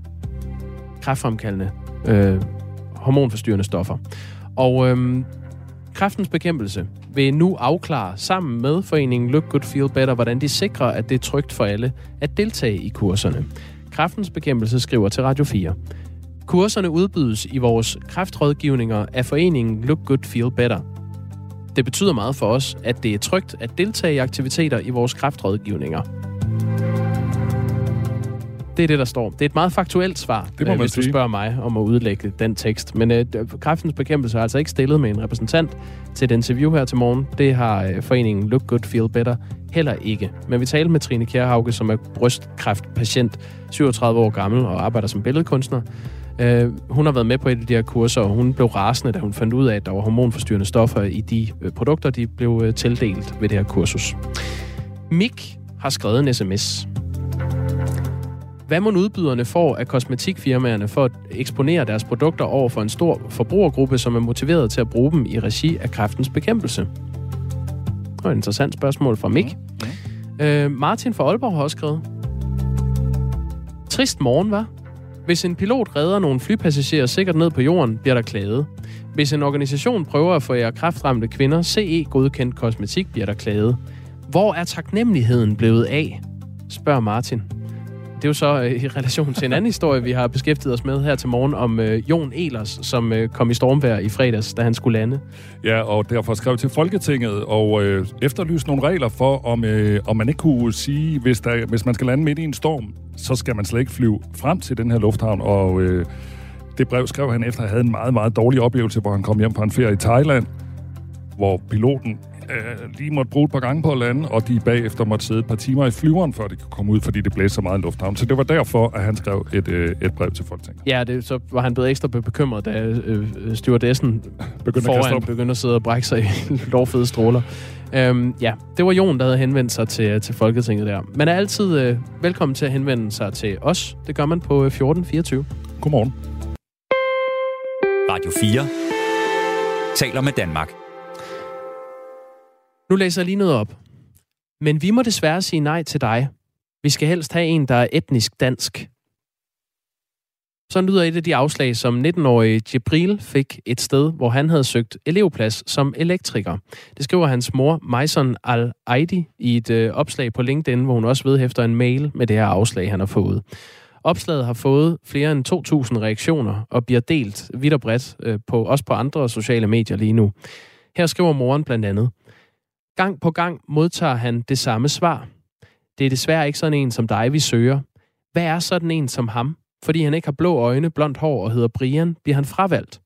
Speaker 4: kræftfremkaldende øh, hormonforstyrrende stoffer. Og øh, kræftens bekæmpelse vil nu afklare sammen med foreningen Look Good Feel Better, hvordan de sikrer, at det er trygt for alle at deltage i kurserne. Kræftens bekæmpelse skriver til Radio 4. Kurserne udbydes i vores kræftrådgivninger af foreningen Look Good Feel Better. Det betyder meget for os, at det er trygt at deltage i aktiviteter i vores kræftrådgivninger. Det er det, der står. Det er et meget faktuelt svar,
Speaker 3: Det må
Speaker 4: øh,
Speaker 3: man
Speaker 4: hvis du
Speaker 3: sige.
Speaker 4: spørger mig om at udlægge den tekst. Men øh, kræftens bekæmpelse har altså ikke stillet med en repræsentant til et interview her til morgen. Det har øh, foreningen Look Good Feel Better heller ikke. Men vi talte med Trine Kjærhauke, som er brystkræftpatient, 37 år gammel og arbejder som billedkunstner. Øh, hun har været med på et af de her kurser, og hun blev rasende, da hun fandt ud af, at der var hormonforstyrrende stoffer i de øh, produkter, de blev øh, tildelt ved det her kursus. Mik har skrevet en sms. Hvad må udbyderne får af kosmetikfirmaerne for at eksponere deres produkter over for en stor forbrugergruppe, som er motiveret til at bruge dem i regi af kræftens bekæmpelse? Det var et interessant spørgsmål fra Mik. Øh, Martin fra Aalborg har også skrevet. Trist morgen, var. Hvis en pilot redder nogle flypassagerer sikkert ned på jorden, bliver der klaget. Hvis en organisation prøver at få jer kræftramte kvinder CE-godkendt kosmetik, bliver der klaget. Hvor er taknemmeligheden blevet af? Spørger Martin. Det er jo så øh, i relation til en anden historie, vi har beskæftiget os med her til morgen om øh, Jon Elers, som øh, kom i stormvær i fredags, da han skulle lande.
Speaker 3: Ja, og derfor skrev til Folketinget og øh, efterlyste nogle regler for, om, øh, om man ikke kunne sige, hvis, der, hvis man skal lande midt i en storm, så skal man slet ikke flyve frem til den her lufthavn. Og øh, det brev skrev han efter, at han havde en meget, meget dårlig oplevelse, hvor han kom hjem fra en ferie i Thailand, hvor piloten øh, lige måtte bruge et par gange på at lande, og de bagefter måtte sidde et par timer i flyveren, før de kunne komme ud, fordi det blæste så meget i lufthavnen. Så det var derfor, at han skrev et, øh, et brev til Folketinget.
Speaker 4: Ja, det, så var han blevet ekstra be- bekymret, da øh, stewardessen
Speaker 3: Begyndte at
Speaker 4: foran
Speaker 3: op.
Speaker 4: begyndte at sidde og brække sig i lovfede stråler. Øhm, ja, det var Jon, der havde henvendt sig til, til Folketinget der. Man er altid øh, velkommen til at henvende sig til os. Det gør man på øh, 1424.
Speaker 3: Godmorgen.
Speaker 2: Radio 4 taler med Danmark.
Speaker 4: Nu læser jeg lige noget op. Men vi må desværre sige nej til dig. Vi skal helst have en, der er etnisk dansk. Sådan lyder et af de afslag, som 19-årige Jibril fik et sted, hvor han havde søgt elevplads som elektriker. Det skriver hans mor, Maison Al-Aidi, i et øh, opslag på LinkedIn, hvor hun også vedhæfter en mail med det her afslag, han har fået. Opslaget har fået flere end 2.000 reaktioner og bliver delt vidt og bredt, øh, på, også på andre sociale medier lige nu. Her skriver moren blandt andet, Gang på gang modtager han det samme svar. Det er desværre ikke sådan en som dig, vi søger. Hvad er sådan en som ham? Fordi han ikke har blå øjne, blondt hår og hedder Brian, bliver han fravalgt.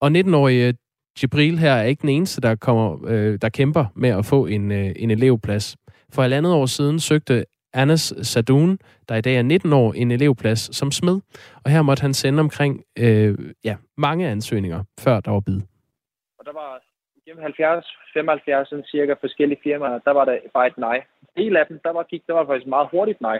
Speaker 4: Og 19-årige øh, Jibril her er ikke den eneste, der, kommer, øh, der kæmper med at få en, øh, en elevplads. For et andet år siden søgte Anas Sadoun, der i dag er 19 år, en elevplads som smed. Og her måtte han sende omkring øh, ja, mange ansøgninger, før der var bid
Speaker 11: gennem var 70, 75 sådan cirka forskellige firmaer, der var der bare et nej. En del af dem, der var, gik, der var faktisk meget hurtigt nej.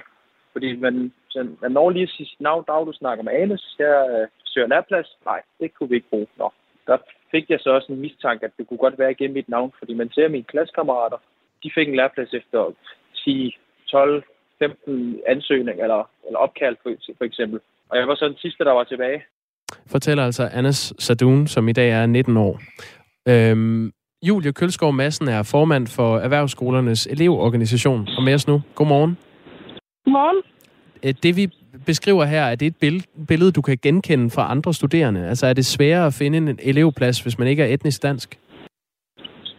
Speaker 11: Fordi man, sådan, man når lige sit navn, dag du snakker med Anes, jeg øh, søger nærplads. Nej, det kunne vi ikke bruge. Nå. Der fik jeg så også en mistanke, at det kunne godt være igennem mit navn, fordi man ser mine klassekammerater, de fik en læreplads efter 10, 12, 15 ansøgninger eller, eller opkald for, for eksempel. Og jeg var så den sidste, der var tilbage.
Speaker 4: fortæller altså Anas Sadun, som i dag er 19 år. Øhm, Julie Kølskov Madsen er formand for Erhvervsskolernes elevorganisation. Og med os nu. Godmorgen.
Speaker 12: Godmorgen.
Speaker 4: Øh, Det vi beskriver her, er det et billede, du kan genkende fra andre studerende? Altså er det sværere at finde en elevplads, hvis man ikke er etnisk dansk?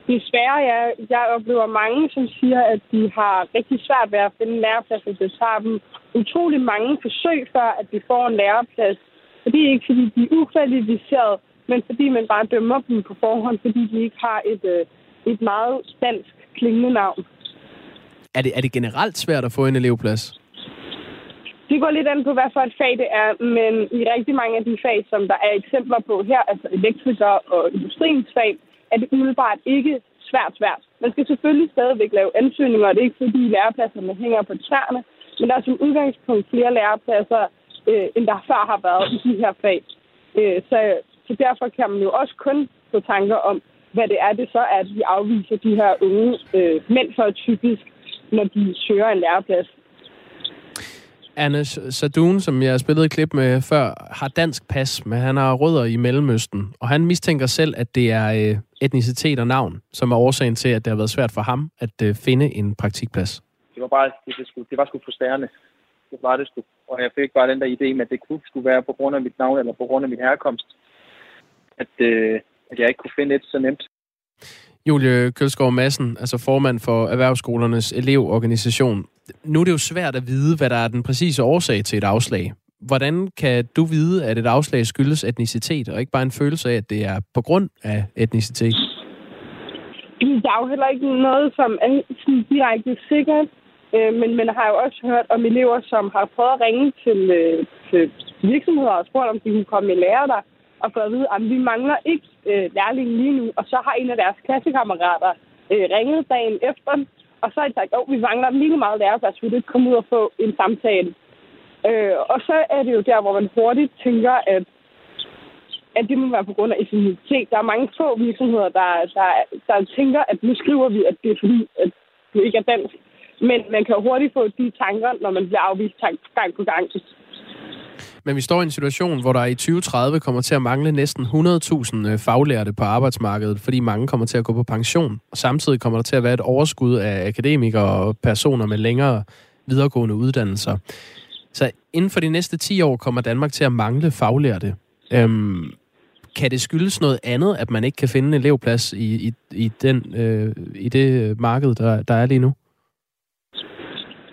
Speaker 12: Desværre, ja. Jeg oplever mange, som siger, at de har rigtig svært ved at finde en læreplads, og det tager dem utrolig mange forsøg, før at de får en læreplads. Og det er ikke, fordi de er ukvalificerede, men fordi man bare dømmer dem på forhånd, fordi de ikke har et, øh, et meget dansk klingende navn.
Speaker 4: Er det, er det generelt svært at få en elevplads?
Speaker 12: Det går lidt an på, hvad for et fag det er, men i rigtig mange af de fag, som der er eksempler på her, altså elektriker og industriens fag, er det umiddelbart ikke svært svært. Man skal selvfølgelig stadigvæk lave ansøgninger, og det er ikke fordi lærepladserne hænger på træerne, men der er som udgangspunkt flere lærepladser, øh, end der før har været i de her fag. Øh, så Så derfor kan man jo også kun få tanker om, hvad det er, det så er, at vi afviser de her unge øh, mænd for typisk, når de søger en læreplads.
Speaker 4: Anders Sadun, som jeg spillede et klip med før, har dansk pas, men han har rødder i Mellemøsten. Og han mistænker selv, at det er øh, etnicitet og navn, som er årsagen til, at det har været svært for ham at øh, finde en praktikplads.
Speaker 11: Det var bare det, det, skulle, det var sgu frustrerende. Det var det sgu. Og jeg fik bare den der idé med, at det kunne skulle være på grund af mit navn eller på grund af min herkomst. At, øh, at jeg ikke kunne finde et så nemt.
Speaker 4: Julie Kølskov Madsen, altså formand for Erhvervsskolernes elevorganisation. Nu er det jo svært at vide, hvad der er den præcise årsag til et afslag. Hvordan kan du vide, at et afslag skyldes etnicitet, og ikke bare en følelse af, at det er på grund af etnicitet?
Speaker 12: Der er jo heller ikke noget, som er sådan direkte sikkert. Øh, men man har jo også hørt om elever, som har prøvet at ringe til, øh, til virksomheder og spurgt, om de kunne komme med lærer der, og fået at vide, at vi mangler ikke øh, lærling lige nu. Og så har en af deres klassekammerater øh, ringet dagen efter, og så har de sagt, at vi mangler lige meget læreplads, vi ikke komme ud og få en samtale. Øh, og så er det jo der, hvor man hurtigt tænker, at, at det må være på grund af effektivitet. Der er mange få virksomheder, der, der, der tænker, at nu skriver vi, at det er fordi, at du ikke er dansk. Men man kan hurtigt få de tanker, når man bliver afvist gang på gang.
Speaker 4: Men vi står i en situation, hvor der i 2030 kommer til at mangle næsten 100.000 øh, faglærte på arbejdsmarkedet, fordi mange kommer til at gå på pension. Og samtidig kommer der til at være et overskud af akademikere og personer med længere videregående uddannelser. Så inden for de næste 10 år kommer Danmark til at mangle faglærte. Øhm, kan det skyldes noget andet, at man ikke kan finde en elevplads i, i, i, den, øh, i det marked, der, der er lige nu?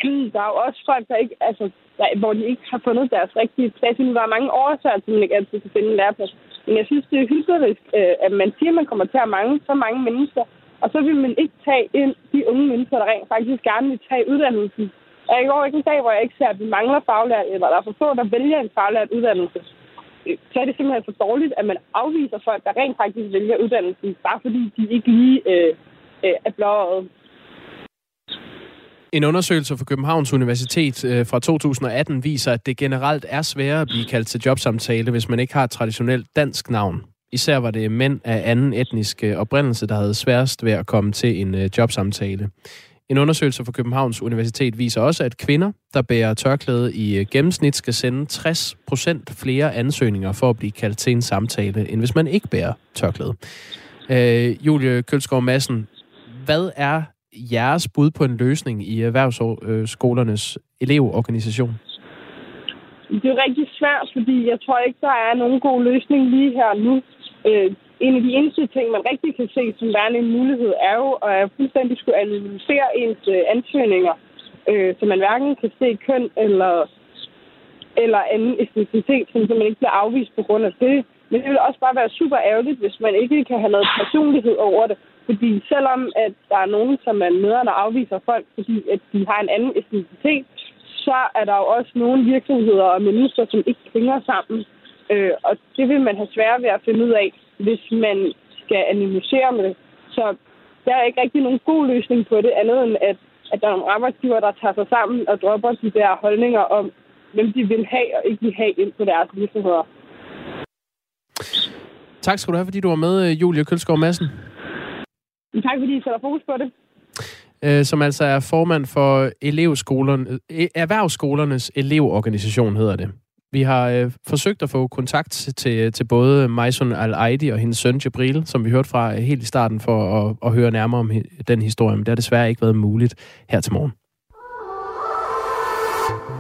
Speaker 12: Der er jo også folk, der ikke, altså, der, hvor de ikke har fundet deres rigtige plads. Der er mange årsager til, at man ikke altid kan finde en læreplads. Men jeg synes, det er hyggeligt, øh, at man siger, at man kommer til at mange så mange mennesker, og så vil man ikke tage ind de unge mennesker, der rent faktisk gerne vil tage uddannelsen. Og jeg går ikke en dag, hvor jeg ikke ser, at vi mangler faglært, eller der er for få, der vælger en faglært uddannelse. Så er det simpelthen for dårligt, at man afviser folk, der rent faktisk vælger uddannelsen, bare fordi de ikke lige øh, øh, er blåret.
Speaker 4: En undersøgelse fra Københavns Universitet øh, fra 2018 viser, at det generelt er sværere at blive kaldt til jobsamtale, hvis man ikke har et traditionelt dansk navn. Især var det mænd af anden etnisk øh, oprindelse, der havde sværest ved at komme til en øh, jobsamtale. En undersøgelse fra Københavns Universitet viser også, at kvinder, der bærer tørklæde i øh, gennemsnit, skal sende 60% flere ansøgninger for at blive kaldt til en samtale, end hvis man ikke bærer tørklæde. Øh, Julie Kølskov Madsen, hvad er jeres bud på en løsning i erhvervsskolernes elevorganisation?
Speaker 12: Det er rigtig svært, fordi jeg tror ikke, der er nogen god løsning lige her nu. Øh, en af de eneste ting, man rigtig kan se som værende en mulighed, er jo at fuldstændig skulle analysere ens øh, ansøgninger, øh, så man hverken kan se køn eller, eller anden etnicitet, så man ikke bliver afvist på grund af det. Men det vil også bare være super ærgerligt, hvis man ikke kan have noget personlighed over det. Fordi selvom at der er nogen, som er nederne og afviser folk, fordi at de har en anden etnicitet, så er der jo også nogle virksomheder og mennesker, som ikke klinger sammen. Øh, og det vil man have svært ved at finde ud af, hvis man skal analysere med det. Så der er ikke rigtig nogen god løsning på det, andet end at, at der er nogle arbejdsgiver, der tager sig sammen og dropper de der holdninger om, hvem de vil have og ikke vil have ind på deres virksomheder.
Speaker 4: Tak skal du have, fordi du var med, øh, Julie Kølskov Madsen.
Speaker 12: Tak fordi I sætter fokus på det.
Speaker 4: Øh, som altså er formand for elevskolerne, Erhvervsskolernes elevorganisation, hedder det. Vi har øh, forsøgt at få kontakt til, til både Maison Al-Aidi og hendes søn Jabril, som vi hørte fra helt i starten, for at, at høre nærmere om den historie, men det har desværre ikke været muligt her til morgen.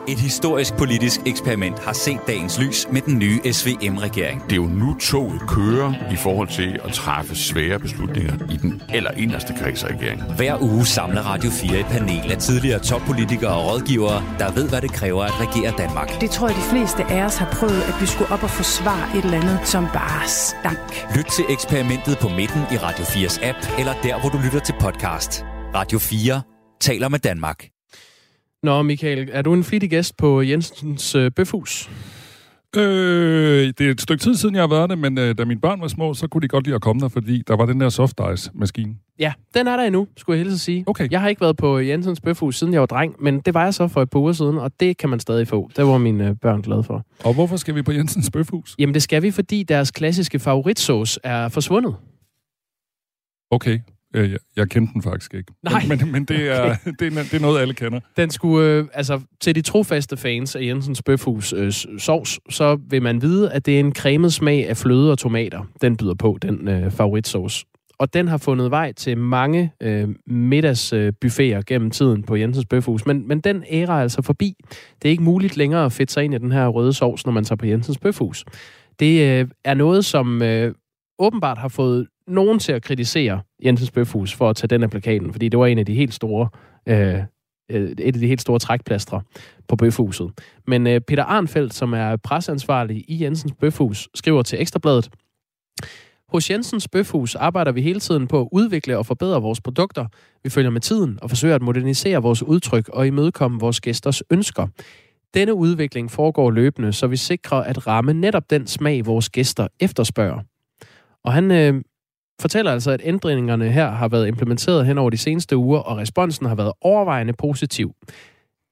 Speaker 2: Et historisk politisk eksperiment har set dagens lys med den nye SVM-regering.
Speaker 13: Det er jo nu toget kører i forhold til at træffe svære beslutninger i den eller inderste kreds af regeringen.
Speaker 2: Hver uge samler Radio 4 et panel af tidligere toppolitikere og rådgivere, der ved, hvad det kræver at regere Danmark.
Speaker 14: Det tror jeg, de fleste af os har prøvet, at vi skulle op og forsvare et eller andet, som bare stank.
Speaker 2: Lyt til eksperimentet på midten i Radio 4's app, eller der, hvor du lytter til podcast. Radio 4 taler med Danmark.
Speaker 4: Nå, Michael, er du en flittig gæst på Jensens øh, Bøfhus?
Speaker 3: Øh, det er et stykke tid siden, jeg har været det, men øh, da mine børn var små, så kunne de godt lide at komme der, fordi der var den der soft maskine.
Speaker 4: Ja, den er der endnu, skulle jeg helst sige.
Speaker 3: Okay.
Speaker 4: Jeg har ikke været på Jensens Bøfhus, siden jeg var dreng, men det var jeg så for et par uger siden, og det kan man stadig få. Det var mine øh, børn glade for.
Speaker 3: Og hvorfor skal vi på Jensens Bøfhus?
Speaker 4: Jamen, det skal vi, fordi deres klassiske favoritsauce er forsvundet.
Speaker 3: Okay. Øh, jeg, jeg kendte den faktisk ikke.
Speaker 4: Nej.
Speaker 3: Men, men, men det, er,
Speaker 4: Okay.
Speaker 3: det, er, det er noget, alle kender.
Speaker 4: Den skulle, øh, altså til de trofaste fans af Jensens Bøfhus øh, sovs, så vil man vide, at det er en cremet smag af fløde og tomater, den byder på, den øh, favoritsauce. Og den har fundet vej til mange øh, middagsbuffeter gennem tiden på Jensens Bøfhus. Men, men den æra er altså forbi. Det er ikke muligt længere at fedte sig ind i den her røde sovs, når man tager på Jensens Bøfhus. Det øh, er noget, som øh, åbenbart har fået nogen til at kritisere Jensens Bøfhus for at tage den af plakaten, fordi det var en af de helt store, øh, øh, et af de helt store trækplastre på Bøfhuset. Men øh, Peter Arnfeldt, som er presseansvarlig i Jensens Bøfhus, skriver til Ekstrabladet, hos Jensens Bøfhus arbejder vi hele tiden på at udvikle og forbedre vores produkter. Vi følger med tiden og forsøger at modernisere vores udtryk og imødekomme vores gæsters ønsker. Denne udvikling foregår løbende, så vi sikrer at ramme netop den smag, vores gæster efterspørger. Og han øh, fortæller altså, at ændringerne her har været implementeret hen over de seneste uger, og responsen har været overvejende positiv.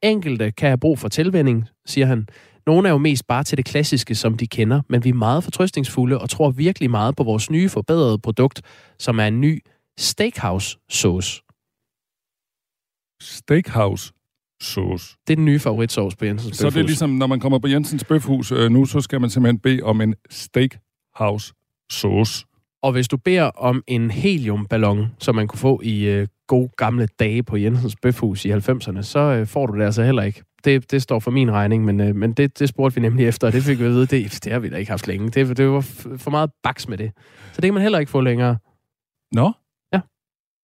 Speaker 4: Enkelte kan have brug for tilvænning, siger han. Nogle er jo mest bare til det klassiske, som de kender, men vi er meget fortrøstningsfulde og tror virkelig meget på vores nye forbedrede produkt, som er en ny steakhouse sauce.
Speaker 3: Steakhouse sauce.
Speaker 4: Det er den nye favoritsauce på Jensens
Speaker 3: Så det er
Speaker 4: Bøfhus.
Speaker 3: ligesom, når man kommer på Jensens Bøfhus øh, nu, så skal man simpelthen bede om en steakhouse sauce.
Speaker 4: Og hvis du beder om en heliumballon, som man kunne få i øh, gode gamle dage på Jensens Bøfhus i 90'erne, så øh, får du det altså heller ikke. Det, det står for min regning, men, øh, men det, det spurgte vi nemlig efter, og det fik vi at vide, det, det har vi da ikke haft længe. Det, det var f- for meget baks med det. Så det kan man heller ikke få længere.
Speaker 3: Nå?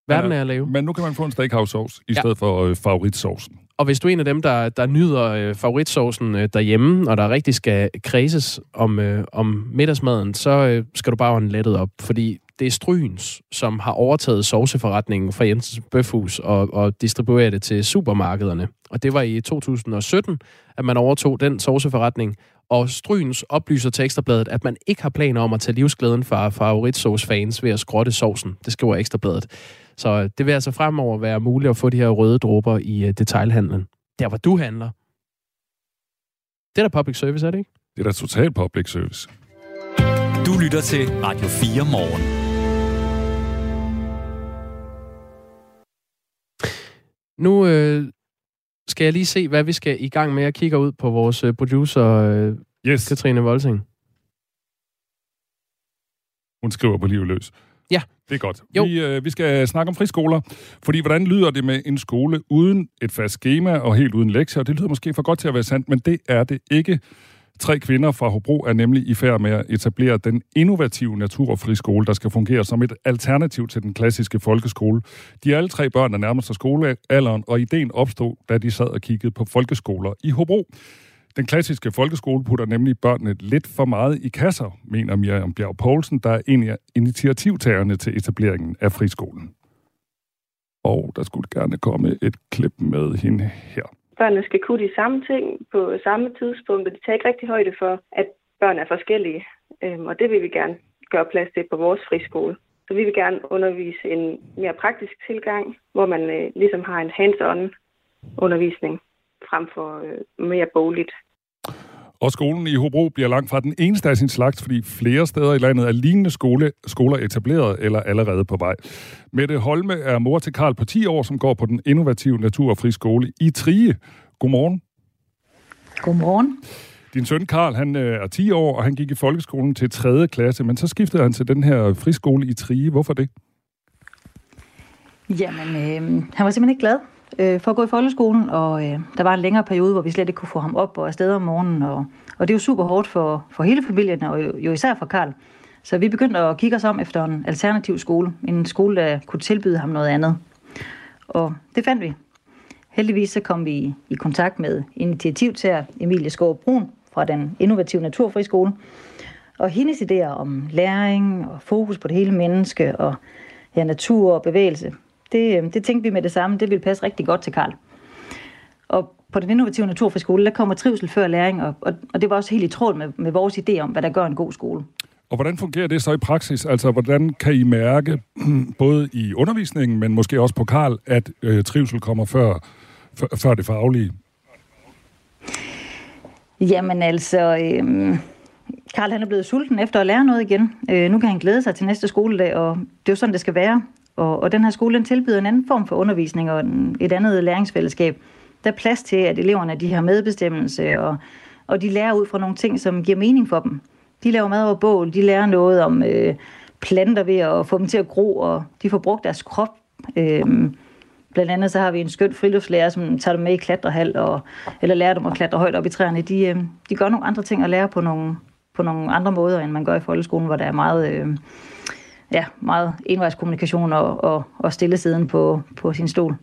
Speaker 4: Verden
Speaker 3: Men,
Speaker 4: er at lave.
Speaker 3: Men nu kan man få en steakhouse sauce i
Speaker 4: Ja.
Speaker 3: stedet for øh, favoritsaucen.
Speaker 4: Og hvis du er en af dem, der, der nyder øh, favoritsaucen øh, derhjemme, og der rigtig skal kredses om, øh, om middagsmaden, så øh, skal du bare holde lettet op, fordi det er Stryens, som har overtaget sovseforretningen fra Jensens Bøfhus og, og distribuerer det til supermarkederne. Og det var i 2017, at man overtog den sovseforretning, og Stryens oplyser til Ekstrabladet, at man ikke har planer om at tage livsglæden fra favoritsauce-fans ved at skrotte sovsen. Det skriver Ekstrabladet. Så øh, det vil altså fremover være muligt at få de her røde dråber i uh, detailhandlen. Der, hvor du handler. Det er da public service, er det ikke?
Speaker 3: Det er da totalt public service.
Speaker 2: Du lytter til Radio 4 morgen.
Speaker 4: Nu øh, skal jeg lige se, hvad vi skal i gang med. Jeg kigger ud på vores øh, producer, øh,
Speaker 3: yes.
Speaker 4: Katrine Volsing.
Speaker 3: Hun skriver på livet løs.
Speaker 4: Ja.
Speaker 3: Det er godt.
Speaker 4: Jo.
Speaker 3: Vi, øh, vi skal snakke om friskoler, fordi hvordan lyder det med en skole uden et fast schema og helt uden lektier? Det lyder måske for godt til at være sandt, men det er det ikke. Tre kvinder fra Hobro er nemlig i færd med at etablere den innovative natur- og friskole, der skal fungere som et alternativ til den klassiske folkeskole. De er alle tre børn, der nærmer sig skolealderen, og ideen opstod, da de sad og kiggede på folkeskoler i Hobro. Den klassiske folkeskole putter nemlig børnene lidt for meget i kasser, mener Miriam Bjerg Poulsen, der er en af initiativtagerne til etableringen af friskolen. Og der skulle gerne komme et klip med hende her.
Speaker 5: Børnene skal kunne de samme ting på samme tidspunkt, og de tager ikke rigtig højde for, at børn er forskellige. Øhm, og det vil vi gerne gøre plads til på vores friskole. Så vi vil gerne undervise en mere praktisk tilgang, hvor man øh, ligesom har en hands-on undervisning frem for øh, mere bogligt.
Speaker 3: Og skolen i Hobro bliver langt fra den eneste af sin slags, fordi flere steder i landet er lignende skole, skoler etableret eller allerede på vej. Mette Holme er mor til Karl på 10 år, som går på den innovative natur- og friskole i Trige. Godmorgen.
Speaker 15: Godmorgen.
Speaker 3: Din søn Karl, han øh, er 10 år, og han gik i folkeskolen til 3. klasse, men så skiftede han til den her friskole i Trige. Hvorfor det?
Speaker 15: Jamen, øh, han var simpelthen ikke glad øh, for at gå i folkeskolen, og øh, der var en længere periode, hvor vi slet ikke kunne få ham op og afsted om morgenen, og, og det er jo super hårdt for, for hele familien, og jo, jo især for Karl. Så vi begyndte at kigge os om efter en alternativ skole, en skole, der kunne tilbyde ham noget andet. Og det fandt vi. Heldigvis så kom vi i kontakt med initiativtager Emilie Skov Brun fra den innovative naturfriskole. Og hendes idéer om læring og fokus på det hele menneske og ja, natur og bevægelse, det, øh, det tænkte vi med det samme, det ville passe rigtig godt til Karl. Og på den innovative naturfriskole, der kommer trivsel før læring, og, og, og det var også helt i tråd med, med vores idé om, hvad der gør en god skole.
Speaker 3: Og hvordan fungerer det så i praksis? Altså, hvordan kan I mærke, både i undervisningen, men måske også på Karl, at øh, trivsel kommer før, før, før det faglige?
Speaker 15: Jamen altså, øh, Karl han er blevet sulten efter at lære noget igen. Øh, nu kan han glæde sig til næste skoledag, og det er jo sådan, det skal være. Og, og den her skole den tilbyder en anden form for undervisning og en, et andet læringsfællesskab. Der er plads til, at eleverne de har medbestemmelse, og, og de lærer ud fra nogle ting, som giver mening for dem. De laver mad over bål, de lærer noget om øh, planter ved at få dem til at gro, og de får brugt deres krop. Øh, blandt andet så har vi en skøn friluftslærer, som tager dem med i klatrehal, og, eller lærer dem at klatre højt op i træerne. De, øh, de gør nogle andre ting og lærer på nogle, på nogle andre måder, end man gør i folkeskolen, hvor der er meget, øh, ja, meget envejskommunikation og, og, og stille siden på, på sin stol.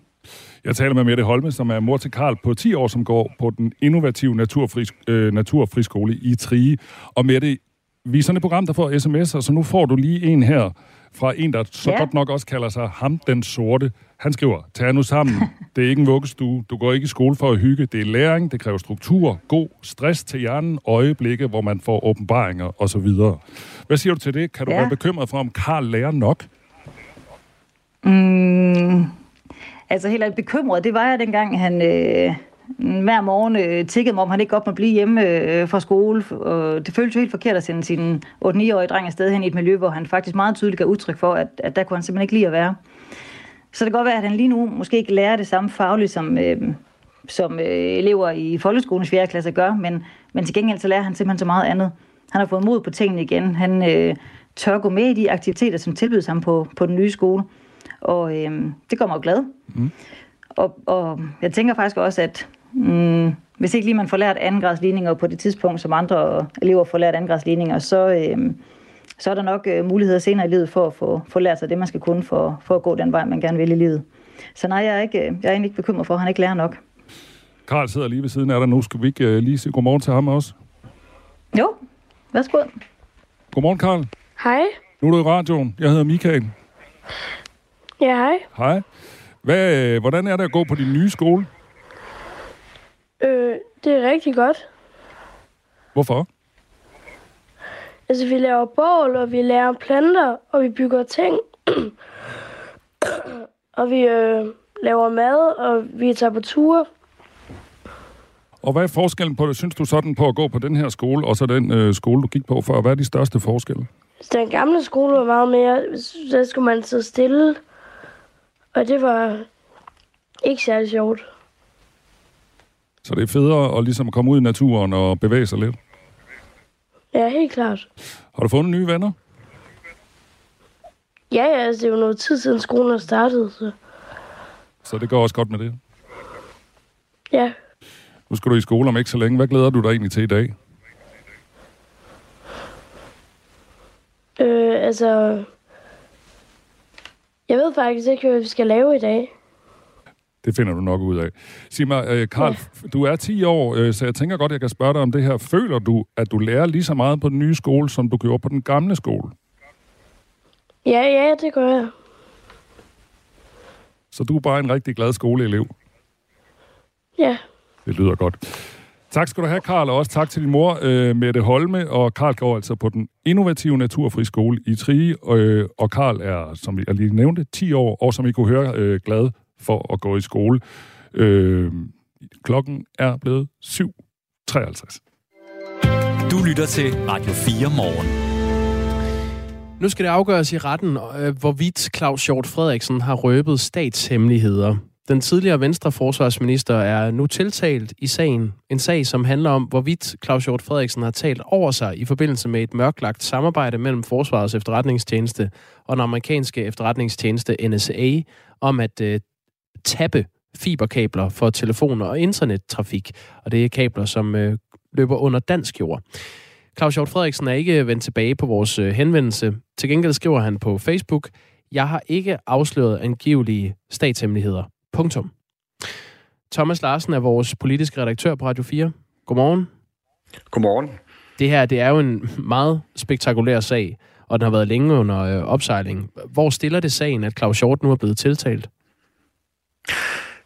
Speaker 3: Jeg taler med Mette Holme, som er mor til Karl på 10 år, som går på den innovative naturfri, øh, naturfriskole i Trige. Og Mette, vi er sådan et program, der får sms'er, så nu får du lige en her fra en, der så ja. godt nok også kalder sig ham den sorte. Han skriver, tag nu sammen. Det er ikke en vuggestue. Du går ikke i skole for at hygge. Det er læring, det kræver struktur, god stress til hjernen, øjeblikke, hvor man får åbenbaringer osv. Hvad siger du til det? Kan du ja. være bekymret for, om Karl lærer nok?
Speaker 15: Mm, altså helt bekymret, det var jeg dengang, han... Øh hver morgen øh, tikkede mig om, han ikke godt må blive hjemme øh, fra skole. Og det føltes jo helt forkert at sende sin 8-9-årige dreng afsted hen i et miljø, hvor han faktisk meget tydeligt gav udtryk for, at, at der kunne han simpelthen ikke lide at være. Så det kan godt være, at han lige nu måske ikke lærer det samme fagligt, som, øh, som øh, elever i folkeskolens 4. klasse gør, men, men til gengæld så lærer han simpelthen så meget andet. Han har fået mod på tingene igen. Han øh, tør gå med i de aktiviteter, som tilbydes ham på, på den nye skole. Og øh, det gør mig jo glad. Mm. Og, og jeg tænker faktisk også, at mm, hvis ikke lige man får lært andengradsligninger på det tidspunkt, som andre elever får lært andengradsligninger, så, øh, så er der nok øh, muligheder senere i livet for at få, få lært sig det, man skal kunne for, for at gå den vej, man gerne vil i livet. Så nej, jeg er, ikke, jeg er egentlig ikke bekymret for, at han ikke lærer nok.
Speaker 3: Karl sidder lige ved siden af dig nu. Skal vi ikke uh, lige sige godmorgen til ham også?
Speaker 15: Jo, værsgo.
Speaker 3: Godmorgen, Karl.
Speaker 16: Hej.
Speaker 3: Nu er du i radioen. Jeg hedder Michael.
Speaker 16: Ja, hej.
Speaker 3: Hej. Hvad, øh, hvordan er det at gå på din nye skole?
Speaker 16: Øh, det er rigtig godt.
Speaker 3: Hvorfor?
Speaker 16: Altså, vi laver bål, og vi lærer planter, og vi bygger ting. og vi øh, laver mad, og vi tager på ture.
Speaker 3: Og hvad er forskellen på det, synes du sådan, på at gå på den her skole, og så den øh, skole, du gik på før? Hvad er de største forskelle?
Speaker 16: Den gamle skole var meget mere, så skulle man sidde stille, og det var ikke særlig sjovt.
Speaker 3: Så det er federe at ligesom komme ud i naturen og bevæge sig lidt?
Speaker 16: Ja, helt klart.
Speaker 3: Har du fundet nye venner?
Speaker 16: Ja, ja, altså, det er jo noget tid siden skolen er startet, så...
Speaker 3: Så det går også godt med det?
Speaker 16: Ja.
Speaker 3: Nu skal du i skole om ikke så længe. Hvad glæder du dig egentlig til i dag?
Speaker 16: Øh, altså... Jeg ved faktisk ikke, hvad vi skal lave i dag.
Speaker 3: Det finder du nok ud af. Sig mig, øh, Karl, ja. du er 10 år, øh, så jeg tænker godt, jeg kan spørge dig om det her. Føler du, at du lærer lige så meget på den nye skole, som du gjorde på den gamle skole?
Speaker 16: Ja, ja, det gør jeg.
Speaker 3: Så du er bare en rigtig glad skoleelev?
Speaker 16: Ja.
Speaker 3: Det lyder godt. Tak skal du have, Karl, og også tak til din mor, øh, Mette Holme. Og Karl går altså på den innovative naturfri skole i Trige, øh, og Karl er, som jeg lige nævnte, 10 år, og som I kunne høre, øh, glad for at gå i skole. Øh, klokken er blevet 7.53.
Speaker 2: Du lytter til Radio 4 morgen.
Speaker 4: Nu skal det afgøres i retten, øh, hvorvidt Claus Hjort Frederiksen har røbet statshemmeligheder. Den tidligere venstre forsvarsminister er nu tiltalt i sagen. En sag, som handler om, hvorvidt Claus Hjort Frederiksen har talt over sig i forbindelse med et mørklagt samarbejde mellem Forsvarets efterretningstjeneste og den amerikanske efterretningstjeneste NSA om at øh, tappe fiberkabler for telefoner og internettrafik. Og det er kabler, som øh, løber under dansk jord. Claus Hjort Frederiksen er ikke vendt tilbage på vores øh, henvendelse. Til gengæld skriver han på Facebook, jeg har ikke afsløret angivelige statshemmeligheder. Punktum. Thomas Larsen er vores politiske redaktør på Radio 4. Godmorgen.
Speaker 17: Godmorgen.
Speaker 4: Det her det er jo en meget spektakulær sag, og den har været længe under øh, opsejling. Hvor stiller det sagen, at Claus Hjort nu er blevet tiltalt?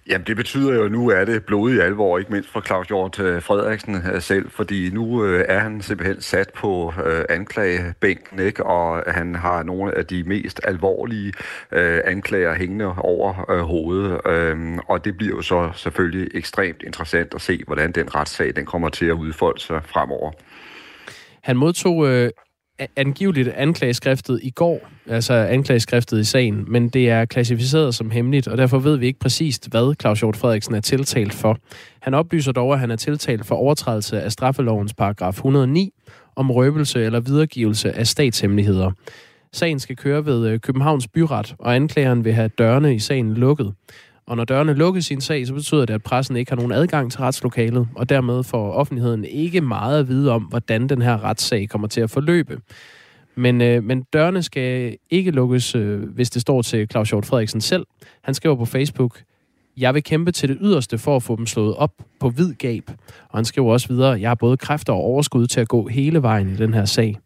Speaker 17: Jamen, det betyder jo, at nu er det blodig alvor, ikke mindst for Claus Hjort øh, Frederiksen øh, selv, fordi nu øh, er han simpelthen sat på øh, anklagebænken, ikke? og han har nogle af de mest alvorlige øh, anklager hængende over øh, hovedet, øh, og det bliver jo så selvfølgelig ekstremt interessant at se, hvordan den retssag den kommer til at udfolde sig fremover.
Speaker 4: Han modtog øh, angiveligt anklageskriftet i går, altså anklageskriftet i sagen, men det er klassificeret som hemmeligt, og derfor ved vi ikke præcist, hvad Claus Hjort Frederiksen er tiltalt for. Han oplyser dog, at han er tiltalt for overtrædelse af straffelovens paragraf 109 om røbelse eller videregivelse af statshemmeligheder. Sagen skal køre ved øh, Københavns Byret, og anklageren vil have dørene i sagen lukket. Og når dørene lukkes i en sag, så betyder det, at pressen ikke har nogen adgang til retslokalet, og dermed får offentligheden ikke meget at vide om, hvordan den her retssag kommer til at forløbe. Men, øh, men dørene skal ikke lukkes, øh, hvis det står til Claus Hjort Frederiksen selv. Han skriver på Facebook, jeg vil kæmpe til det yderste for at få dem slået op på hvid gab. Og han skriver også videre, jeg har både kræfter og overskud til at gå hele vejen i den her sag.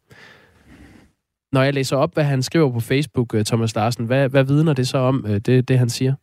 Speaker 4: Når jeg læser op, hvad han skriver på Facebook, øh, Thomas Larsen, hvad, hvad vidner det så om, øh, det, det han siger?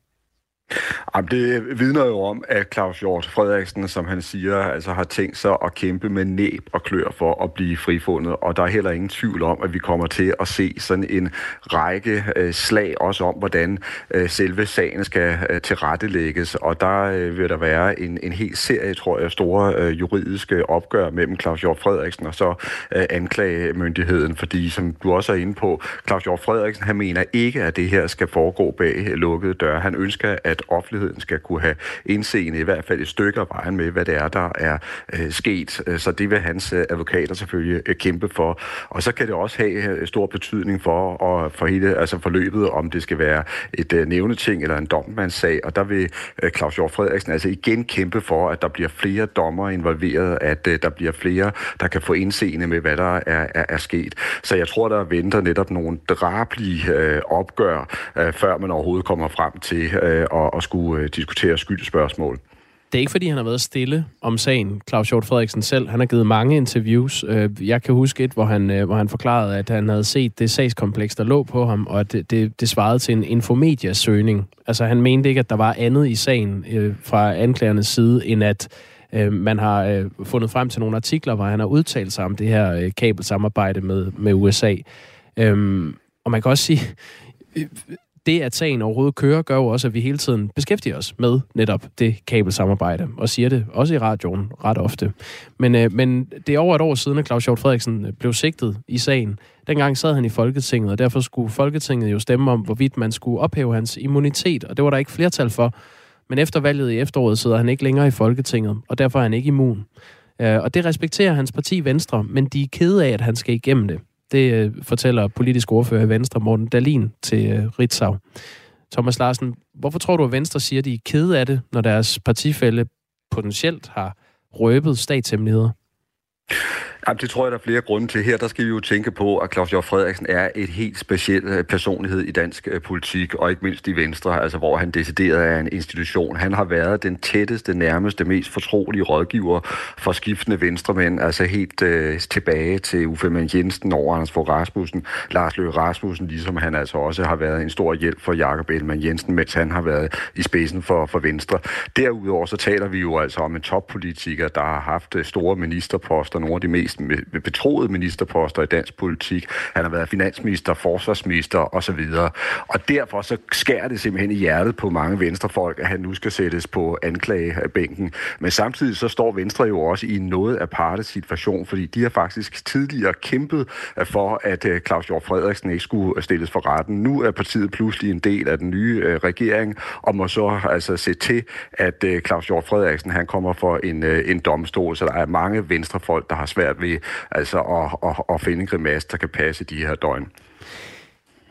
Speaker 17: Jamen, det vidner jo om, at Claus Hjort Frederiksen, som han siger, altså har tænkt sig at kæmpe med næb og klør for at blive frifundet. Og der er heller ingen tvivl om, at vi kommer til at se sådan en række øh, slag også om, hvordan øh, selve sagen skal øh, tilrettelægges. Og der øh, vil der være en, en hel serie, tror jeg, store øh, juridiske opgør mellem Claus Hjort Frederiksen og så øh, anklagemyndigheden. Fordi, som du også er inde på, Claus Hjort Frederiksen, han mener ikke, at det her skal foregå bag lukkede døre. Han ønsker, at at offentligheden skal kunne have indseende i hvert fald et stykke af vejen med, hvad det er, der er øh, sket. Øh, så det vil hans øh, advokater selvfølgelig øh, kæmpe for. Og så kan det også have øh, stor betydning for, og for hele altså forløbet, om det skal være et øh, nævneting eller en dommandssag. Og der vil øh, Claus Hjort Frederiksen altså igen kæmpe for, at der bliver flere dommer involveret, at øh, der bliver flere, der kan få indseende med, hvad der er, er, er sket. Så jeg tror, der venter netop nogle drablige øh, opgør, øh, før man overhovedet kommer frem til øh, at at skulle øh, diskutere skyldspørgsmål.
Speaker 4: Det er ikke, fordi han har været stille om sagen, Claus Hjort Frederiksen selv. Han har givet mange interviews. Øh, jeg kan huske et, hvor han, øh, hvor han forklarede, at han havde set det sagskompleks, der lå på ham, og at det, det, det svarede til en infomediasøgning. Altså, han mente ikke, at der var andet i sagen øh, fra anklagernes side, end at øh, man har øh, fundet frem til nogle artikler, hvor han har udtalt sig om det her øh, kabelsamarbejde med, med USA. Øhm, og man kan også sige, det, at sagen overhovedet kører, gør jo også, at vi hele tiden beskæftiger os med netop det kabelsamarbejde, og siger det også i radioen ret ofte. Men, øh, men det er over et år siden, at Claus Hjort Frederiksen øh, blev sigtet i sagen. Dengang sad han i Folketinget, og derfor skulle Folketinget jo stemme om, hvorvidt man skulle ophæve hans immunitet, og det var der ikke flertal for. Men efter valget i efteråret sidder han ikke længere i Folketinget, og derfor er han ikke immun. Øh, og det respekterer hans parti Venstre, men de er kede af, at han skal igennem det. Det øh, fortæller politisk ordfører i Venstre, Morten Dalin, til øh, Ritzau. Thomas Larsen, hvorfor tror du, at Venstre siger, at de er kede af det, når deres partifælde potentielt har røbet statshemmeligheder?
Speaker 17: Jamen, det tror jeg, der er flere grunde til. Her der skal vi jo tænke på, at Claus Jørg Frederiksen er et helt speciel øh, personlighed i dansk øh, politik, og ikke mindst i Venstre, altså hvor han decideret er en institution. Han har været den tætteste, nærmeste, mest fortrolige rådgiver for skiftende venstremænd, altså helt øh, tilbage til Uffe Mann Jensen over Anders Fogh Rasmussen, Lars Løkke Rasmussen, ligesom han altså også har været en stor hjælp for Jakob Ellemann Jensen, mens han har været i spidsen for, for Venstre. Derudover så taler vi jo altså om en toppolitiker, der har haft øh, store ministerposter, nogle af de mest mest betroede ministerposter i dansk politik. Han har været finansminister, forsvarsminister osv. Og derfor så skærer det simpelthen i hjertet på mange venstrefolk, at han nu skal sættes på anklagebænken. Men samtidig så står Venstre jo også i noget aparte situation, fordi de har faktisk tidligere kæmpet for, at øh, Claus Hjort Frederiksen ikke skulle stilles for retten. Nu er partiet pludselig en del af den nye øh, regering, og må så altså se til, at øh, Claus Hjort Frederiksen han kommer for en, en domstol, så der er mange venstrefolk, der har svært ved altså at, at, at finde en grimasse, der kan passe de her døgn.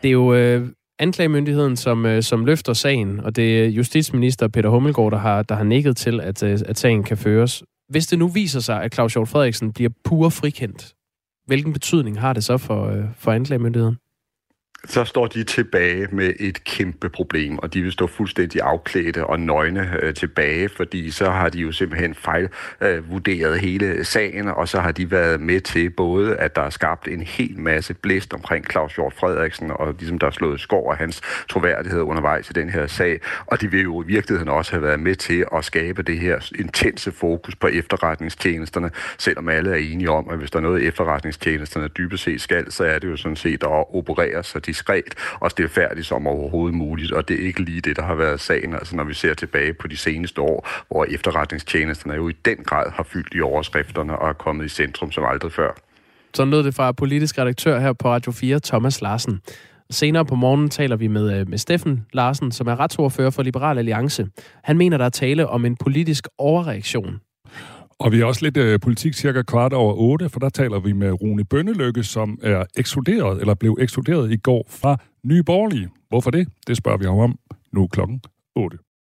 Speaker 4: Det er jo øh, anklagemyndigheden, som, øh, som løfter sagen, og det er justitsminister Peter Hummelgaard, der har, der har nikket til, at, øh, at sagen kan føres. Hvis det nu viser sig, at Claus Hjort Frederiksen bliver pur frikendt, hvilken betydning har det så for, øh, for anklagemyndigheden?
Speaker 17: Så står de tilbage med et kæmpe problem, og de vil stå fuldstændig afklædte og nøgne øh, tilbage, fordi så har de jo simpelthen fejlvurderet øh, hele sagen, og så har de været med til både, at der er skabt en hel masse blæst omkring Claus Hjort Frederiksen, og ligesom der er slået skår af hans troværdighed undervejs i den her sag, og de vil jo i virkeligheden også have været med til at skabe det her intense fokus på efterretningstjenesterne, selvom alle er enige om, at hvis der er noget efterretningstjenesterne dybest set skal, så er det jo sådan set at operere sig diskret og færdigt som overhovedet muligt, og det er ikke lige det, der har været sagen, altså når vi ser tilbage på de seneste år, hvor efterretningstjenesterne jo i den grad har fyldt i overskrifterne og er kommet i centrum som aldrig før.
Speaker 4: Så lød det fra politisk redaktør her på Radio 4, Thomas Larsen. Senere på morgenen taler vi med, øh, med Steffen Larsen, som er retsordfører for Liberal Alliance. Han mener, der er tale om en politisk overreaktion
Speaker 3: og vi er også lidt øh, politik cirka kvart over otte, for der taler vi med Rune Bønnelykke, som er ekskluderet, eller blev ekskluderet i går fra Nye Borgerlige. Hvorfor det? Det spørger vi ham om nu klokken 8.